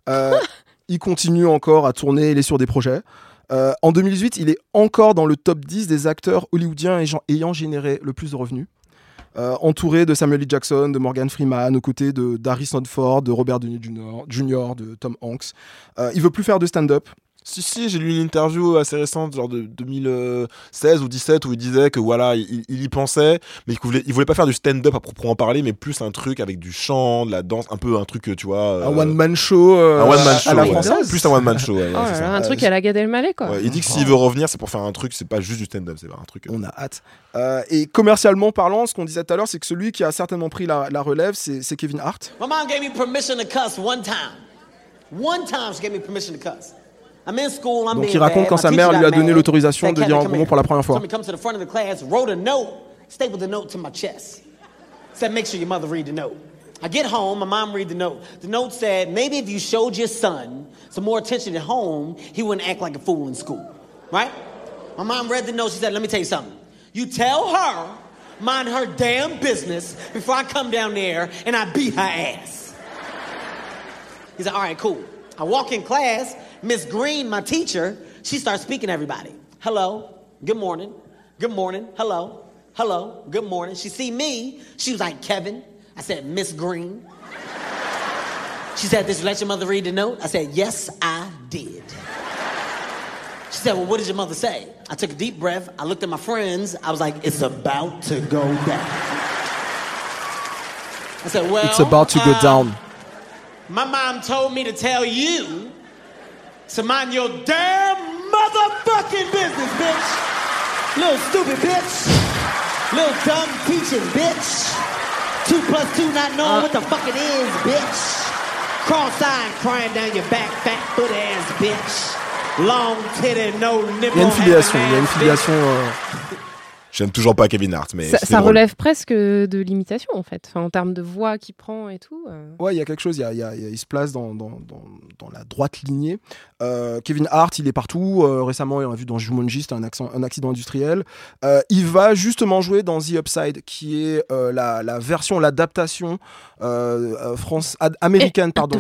Euh, <laughs> il continue encore à tourner, il est sur des projets. Euh, en 2018, il est encore dans le top 10 des acteurs hollywoodiens ayant généré le plus de revenus. Euh, entouré de Samuel L. Jackson, de Morgan Freeman, aux côtés de Ford, de Robert Downey Jr., Jr., de Tom Hanks. Euh, il veut plus faire de stand-up. Si, si, j'ai lu une interview assez récente, genre de 2016 ou 17, où il disait que voilà, il, il y pensait, mais qu'il voulait, il voulait pas faire du stand-up à proprement parler, mais plus un truc avec du chant, de la danse, un peu un truc, tu vois. euh, Un one-man show, euh, un one-man à show, la ouais. française. Plus un one-man show, ouais, Oh un truc à la Gad Elmaleh quoi. Ouais, il dit que s'il veut revenir, c'est pour faire un truc, c'est pas juste du stand-up, c'est pas un truc. euh, On a hâte. Euh, et commercialement parlant, ce qu'on disait tout à l'heure, c'est que celui qui a certainement pris la, la relève, c'est c'est Kevin Hart. My mom gave me permission to cuss one time. One time she gave me permission to cuss. I'm school, I'm Donc il raconte quand sa mère lui a donné l'autorisation de dire "Kevin, un come gros pour la première fois. Told me to come to the front of the class, wrote a note, stapled the note to my chest. Said, make sure your mother read the note. I get home, my mom read the note. The note said, maybe if you showed your son some more attention at home, he wouldn't act like a fool in school. Right? My mom read the note, she said, let me tell you something. You tell her, mind her damn business before I come down there and I beat her ass. He said, all right, cool. I walk in class, Miss Green, my teacher, she starts speaking to everybody. Hello, good morning, good morning, hello, hello, good morning. She see me, she was like, Kevin. I said, Miss Green. She said, did you let your mother read the note? I said, yes, I did. She said, well, what did your mother say? I took a deep breath, I looked at my friends, I was like, it's about to go down. I said, well, It's about to go uh, down. my mom told me to tell you to mind your damn motherfucking business, bitch. Little stupid bitch. Little dumb teaching bitch. Two plus two not knowing uh. what the fuck it is, bitch. Cross-eyed crying down your back, fat foot ass bitch. Long titty, no nipple. Il y a une filiation, il y a une filiation. euh, J'aime toujours pas Kevin Hart, mais Ça, relève presque de l'imitation en fait, enfin, en termes de voix qu'il prend et tout. euh. Ouais, il y a quelque chose, il, y a- il y a- il y a- il se place dans, dans, dans, dans la droite lignée. Euh, Kevin Hart, il est partout. Euh, récemment, on a vu dans Jumanji, c'était un, accident industriel. Euh, il va justement jouer dans The Upside, qui est euh, la, la version, l'adaptation France, ad- américaine pardon,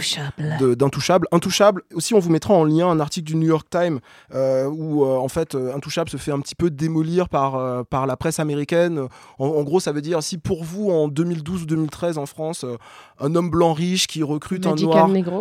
d'Intouchable. Intouchable, aussi, on vous mettra en lien un article du New York Times euh, où, euh, en fait, Intouchable se fait un petit peu démolir par, euh, par la presse américaine. En, en gros, ça veut dire si pour vous, en 2012 ou 2013 en France, euh, un homme blanc riche qui recrute un noir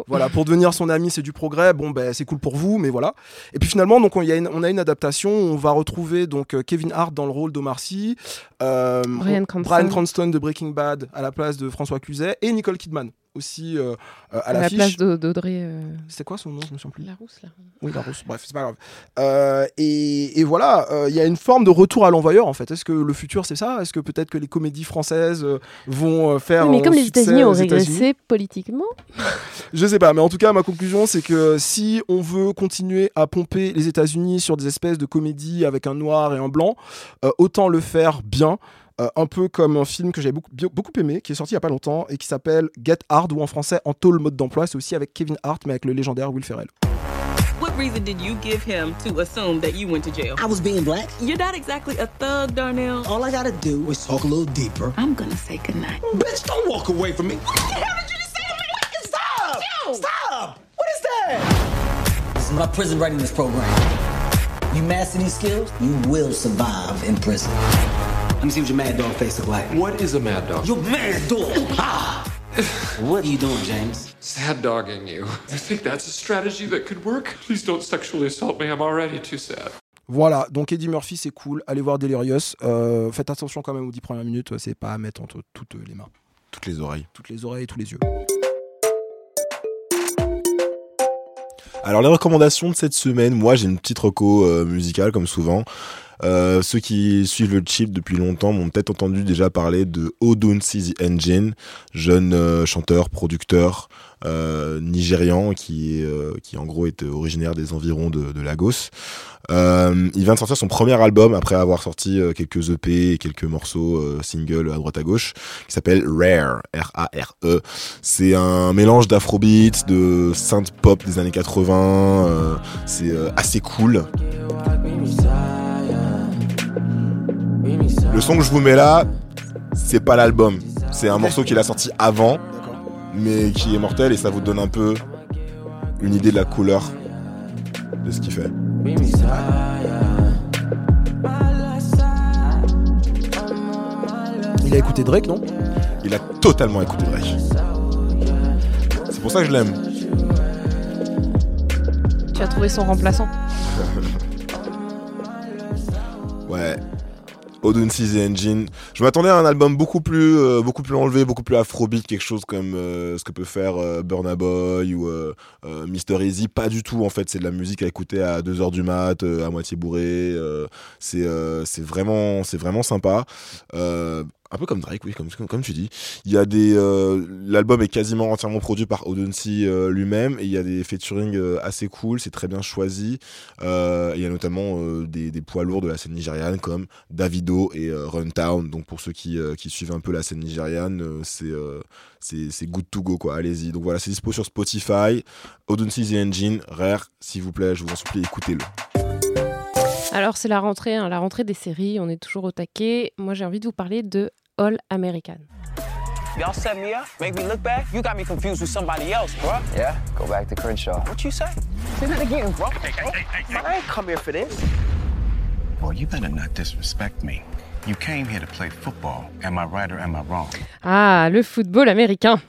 voilà, pour devenir son ami, c'est du progrès. Bon, ben, c'est cool pour vous, mais voilà. Et puis finalement, donc, on, y a une- on a une adaptation. On va retrouver donc euh, Kevin Hart dans le rôle d'Omar Sy, euh, Cranston. Bryan Cranston de Breaking Bad à la place de François Cluzet et Nicole Kidman. Aussi euh, euh, à À la l'affiche. place d'Au- d'Audrey. euh, C'était quoi son nom? Je me souviens plus. La rousse, là. Oui, la rousse. Bref, c'est pas grave. Euh, et, et voilà, il y a une forme de retour à l'envoyeur en fait. Est-ce que le futur c'est ça? Est-ce que peut-être que les comédies françaises vont faire Oui, mais comme les États-Unis ont régressé politiquement, Je sais pas, mais en tout cas, ma conclusion, c'est que si on veut continuer à pomper les États-Unis sur des espèces de comédies avec un noir et un blanc, autant le faire bien. Euh, un peu comme un film que j'avais beaucoup, aimé, qui est sorti il y a pas longtemps et qui s'appelle Get Hard ou en français En tôle mode d'emploi. C'est aussi avec Kevin Hart, mais avec le légendaire Will Ferrell. What reason did you give him to assume that you went to jail? I was being black. You're not exactly a thug, Darnell. All I gotta do is talk a little deeper. I'm gonna say goodnight. Bitch, don't walk away from me. What the hell did you just say? To me? Stop! Stop! What is that? This is my prison readiness program. You master these skills, you will survive in prison. Let me see what your mad dog face look like. What is a mad dog? Your mad dog! Ah! <sighs> what are you doing, James? Sad dogging you. I think that's a strategy that could work? Please don't sexually assault me. I'm already too sad. Voilà, donc Eddie Murphy, c'est cool. Allez voir Delirious. Euh, faites attention quand même aux 10 premières minutes, c'est pas à mettre entre toutes les mains. Toutes les oreilles. Toutes les oreilles et tous les yeux. Alors les recommandations de cette semaine, moi j'ai une petite reco euh, musicale comme souvent. Euh, ceux qui suivent le chip depuis longtemps m'ont peut-être entendu déjà parler de Odun CZ Engine, jeune euh, chanteur, producteur euh, nigérian qui, euh, qui en gros est originaire des environs de, de Lagos. Il vient de sortir son premier album après avoir sorti quelques EP et quelques morceaux singles à droite à gauche qui s'appelle Rare, R-A-R-E. C'est un mélange d'afrobeat, de synth pop des années 80. euh, c'est assez cool. Le son que je vous mets là, c'est pas l'album. C'est un morceau qu'il a sorti avant, mais qui est mortel et ça vous donne un peu une idée de la couleur de ce qu'il fait. Il a écouté Drake, non? Il a totalement écouté Drake. C'est pour ça que je l'aime. tu as trouvé son remplaçant. <laughs> Ouais. Odun the Engine. Je m'attendais à un album beaucoup plus, euh, beaucoup plus enlevé, beaucoup plus afrobeat, quelque chose comme euh, ce que peut faire euh, Burna Boy ou euh, euh, Mr. Easy. Pas du tout, en fait. C'est de la musique à écouter à 2h du mat, euh, à moitié bourré. c'est vraiment, c'est vraiment sympa. Un peu comme Drake, oui, comme, tu dis. Il y a des, euh, l'album est quasiment entièrement produit par Odunsi euh, lui-même et il y a des featuring euh, assez cool, c'est très bien choisi. Euh, il y a notamment des, poids lourds de la scène nigériane comme Davido et Runtown. Donc pour ceux qui, suivent un peu la scène nigériane, c'est c'est good to go quoi. Allez-y. Donc voilà, c'est dispo sur Spotify. Odunsi The Engine, rare, s'il vous plaît, je vous en supplie, écoutez-le. Alors, c'est la rentrée, hein, la rentrée des séries. On est toujours au taquet. Moi, j'ai envie de vous parler de All American. Y'all set me up, make me look bad? You got me confused with somebody else, bro. Yeah, go back to Crenshaw. What you say? Say that again, bro. I ain't come here for this. Well, you better not disrespect me. You came here to play football. Am I right or am I wrong? Ah, le football américain.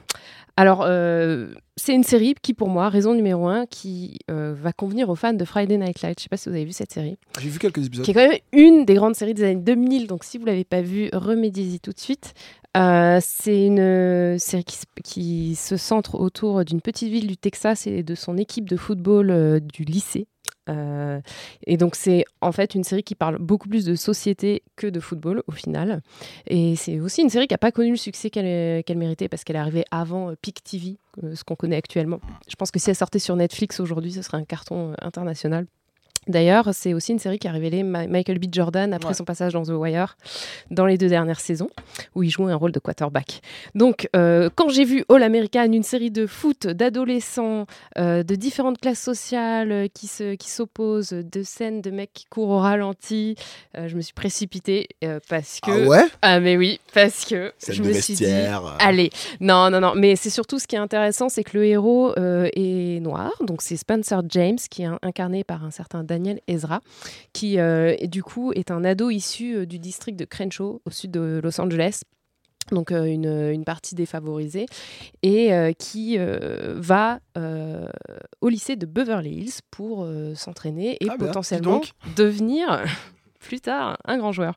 Alors, euh, c'est une série qui, pour moi, raison numéro un, qui euh, va convenir aux fans de Friday Night Lights. Je sais pas si vous avez vu cette série. J'ai vu quelques épisodes. Qui est quand même une des grandes séries des années 2000. Donc, si vous l'avez pas vue, remédiez-y tout de suite. Euh, c'est une série qui, se- centre autour d'une petite ville du Texas et de son équipe de football euh, du lycée. Euh, et donc c'est en fait une série qui parle beaucoup plus de société que de football au final. Et c'est aussi une série qui n'a pas connu le succès qu'elle méritait parce qu'elle est arrivée avant Peak TV, ce qu'on connaît actuellement. Je pense que si elle sortait sur Netflix aujourd'hui, ce serait un carton international. D'ailleurs, c'est aussi une série qui a révélé Ma- Michael B. Jordan après Ouais. son passage dans The Wire dans les deux dernières saisons, où il jouait un rôle de quarterback. Donc, euh, quand j'ai vu All American, une série de foot, d'adolescents, euh, de différentes classes sociales euh, qui se, qui s'opposent, de scènes de mecs qui courent au ralenti, euh, je me suis précipitée euh, parce que. Ah ouais? Ah, mais oui, parce que Scène je de me suis dit. Allez, non, non, non. Mais c'est surtout ce qui est intéressant, c'est que le héros euh, est noir. Donc c'est Spencer James qui est incarné par un certain Daniel Ezra, qui euh, et du coup est un ado issu euh, du district de Crenshaw au sud de Los Angeles. Donc euh, une, une partie défavorisée et euh, qui euh, va euh, au lycée de Beverly Hills pour euh, s'entraîner et Ah dis potentiellement devenir <laughs> plus tard un grand joueur.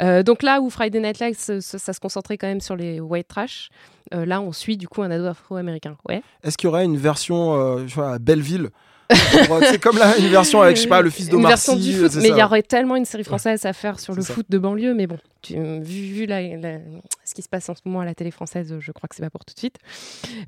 Euh, donc là où Friday Night Lights, ça, ça se concentrait quand même sur les white trash, euh, là on suit du coup un ado afro-américain. Ouais. Est-ce qu'il y aurait une version euh, à Belleville c'est comme là une version avec je sais pas le fils Une d'Omar version du euh, foot, mais il y aurait tellement une série française à faire sur le foot de banlieue, mais bon, tu- vu, vu la- la- ce qui se passe en ce moment à la télé française, je crois que c'est pas pour tout de suite.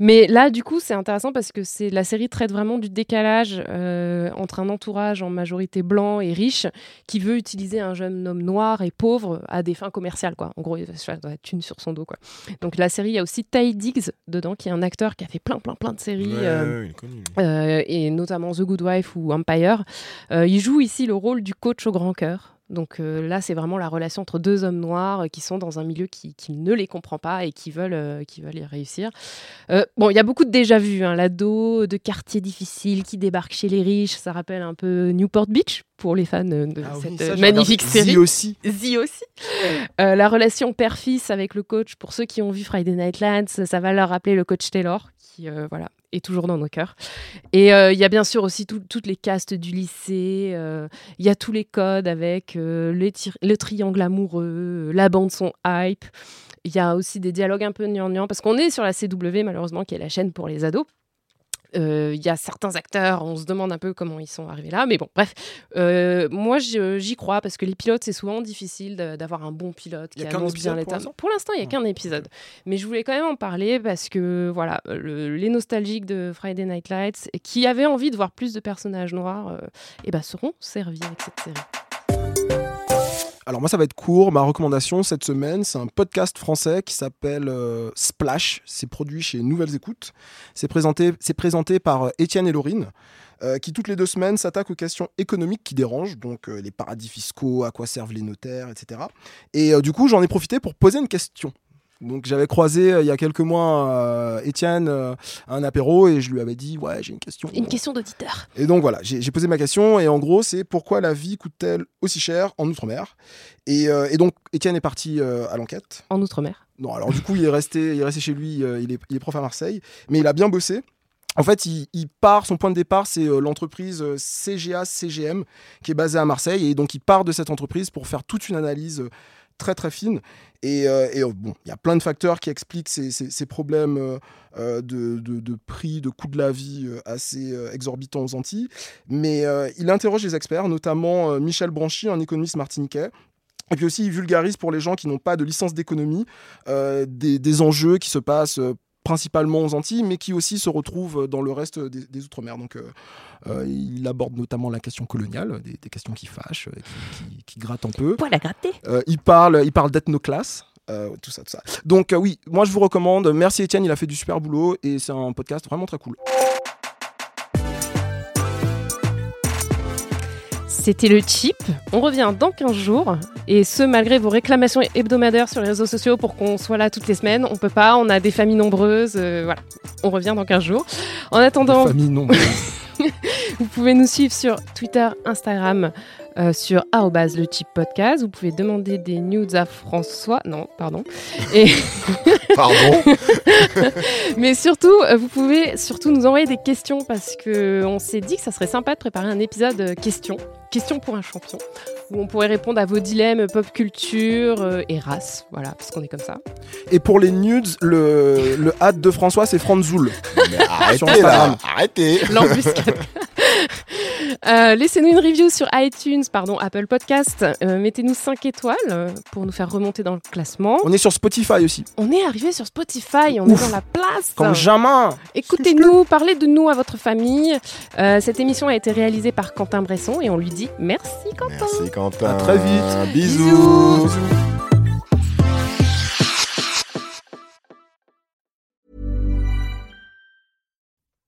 Mais là, du coup, c'est intéressant parce que c'est la série traite vraiment du décalage euh, entre un entourage en majorité blanc et riche qui veut utiliser un jeune homme noir et pauvre à des fins commerciales, quoi. En gros, il de la thune sur son dos, quoi. Donc la série, il y a aussi Ty Diggs dedans, qui est un acteur qui a fait plein, plein, plein de séries. Ouais, euh, ouais, euh, et notamment The Good Wife ou Empire. Euh, il joue ici le rôle du coach au grand cœur. Donc euh, là, c'est vraiment la relation entre deux hommes noirs euh, qui sont dans un milieu qui, qui ne les comprend pas et qui veulent, euh, qui veulent y réussir. Bon, il y a beaucoup de déjà-vu. Hein, L'ado de quartier difficile qui débarque chez les riches, ça rappelle un peu Newport Beach pour les fans de Ah oui, cette ça, magnifique série. Aussi. Zi aussi. La relation père-fils avec le coach, pour ceux qui ont vu Friday Night Lights, ça va leur rappeler le coach Taylor, qui euh, voilà, est toujours dans nos cœurs. Et euh, il y a bien sûr aussi tout- toutes les castes du lycée, euh, il y a tous les codes avec le triangle amoureux, la bande son hype. Il y a aussi des dialogues un peu gnangnan, parce qu'on est sur la CW, malheureusement, qui est la chaîne pour les ados. Euh, Il y a certains acteurs, on se demande un peu comment ils sont arrivés là, mais bon, bref. Euh, moi, j'y crois parce que les pilotes, c'est souvent difficile d'avoir un bon pilote qui annonce bien l'instant Pour l'instant, il n'y a qu'un épisode. Mais je voulais quand même en parler parce que, voilà, le- les nostalgiques de Friday Night Lights qui avaient envie de voir plus de personnages noirs, euh, eh ben, seront servis avec cette série. Alors moi ça va être court, ma recommandation cette semaine c'est un podcast français qui s'appelle euh, Splash, c'est produit chez Nouvelles Écoutes, c'est présenté, présenté par euh, Étienne et Laurine euh, qui toutes les deux semaines s'attaquent aux questions économiques qui dérangent, donc les paradis fiscaux, à quoi servent les notaires, etc. Et du coup j'en ai profité pour poser une question. Donc j'avais croisé euh, il y a quelques mois euh, Étienne euh, à un apéro et je lui avais dit ouais j'ai une question. Une question d'auditeur. Et donc voilà, j'ai posé ma question et en gros c'est pourquoi la vie coûte-t-elle aussi cher en Outre-mer? Et, et donc Étienne est parti à l'enquête. En Outre-mer. Non, alors du coup il est resté, il est resté chez lui, il, est, il est prof à Marseille, mais il a bien bossé. En fait, il, il part, son point de départ, c'est euh, l'entreprise euh, CGA CGM qui est basée à Marseille et donc il part de cette entreprise pour faire toute une analyse très très fine. Et, euh, et, euh, bon, il y a plein de facteurs qui expliquent ces, ces- problèmes euh, de, de- prix, de coût de la vie assez exorbitants aux Antilles. Mais il interroge les experts, notamment Michel Branchy, un économiste martiniquais. Et puis aussi, il vulgarise pour les gens qui n'ont pas de licence d'économie des, des enjeux qui se passent principalement aux Antilles, mais qui aussi se retrouvent dans le reste des, des Outre-mer. Donc, euh, euh, il aborde notamment la question coloniale, des, des questions qui fâchent, qui, qui- qui grattent un peu. Gratter? Euh, il parle, il parle d'ethnoclasse. euh, tout ça, tout ça. Donc oui, moi je vous recommande. Merci Étienne, il a fait du super boulot et c'est un podcast vraiment très cool. C'était le chip. On revient dans 15 jours. Et ce, malgré vos réclamations hebdomadaires sur les réseaux sociaux pour qu'on soit là toutes les semaines. On peut pas, on a des familles nombreuses. euh, voilà. On revient dans 15 jours. En attendant. Famille nombreuse. <laughs> Vous pouvez nous suivre sur Twitter, Instagram, euh, sur arobase le chip podcast. Vous pouvez demander des news à François. Non, pardon. Et <laughs> Pardon <laughs> Mais surtout, euh, vous pouvez surtout nous envoyer des questions parce que on s'est dit que ça serait sympa de préparer un épisode euh, questions, questions pour un champion, où on pourrait répondre à vos dilemmes pop culture et race. Voilà, parce qu'on est comme ça. Et pour les nudes, le, le hâte de François, c'est Franzoul. Arrêtez là, arrêtez. L'embuscade. <laughs> <laughs> Euh, Laissez-nous une review sur iTunes, pardon, Apple Podcast. Euh, Mettez-nous 5 étoiles euh, pour nous faire remonter dans le classement. On est sur Spotify aussi. On est arrivé sur Spotify, on Ouf. est dans la place. Comme jamais. Écoutez-nous, parlez de nous à votre famille. Euh, cette émission a été réalisée par Quentin Bresson et on lui dit merci Quentin. Merci Quentin. À très vite. Bisous.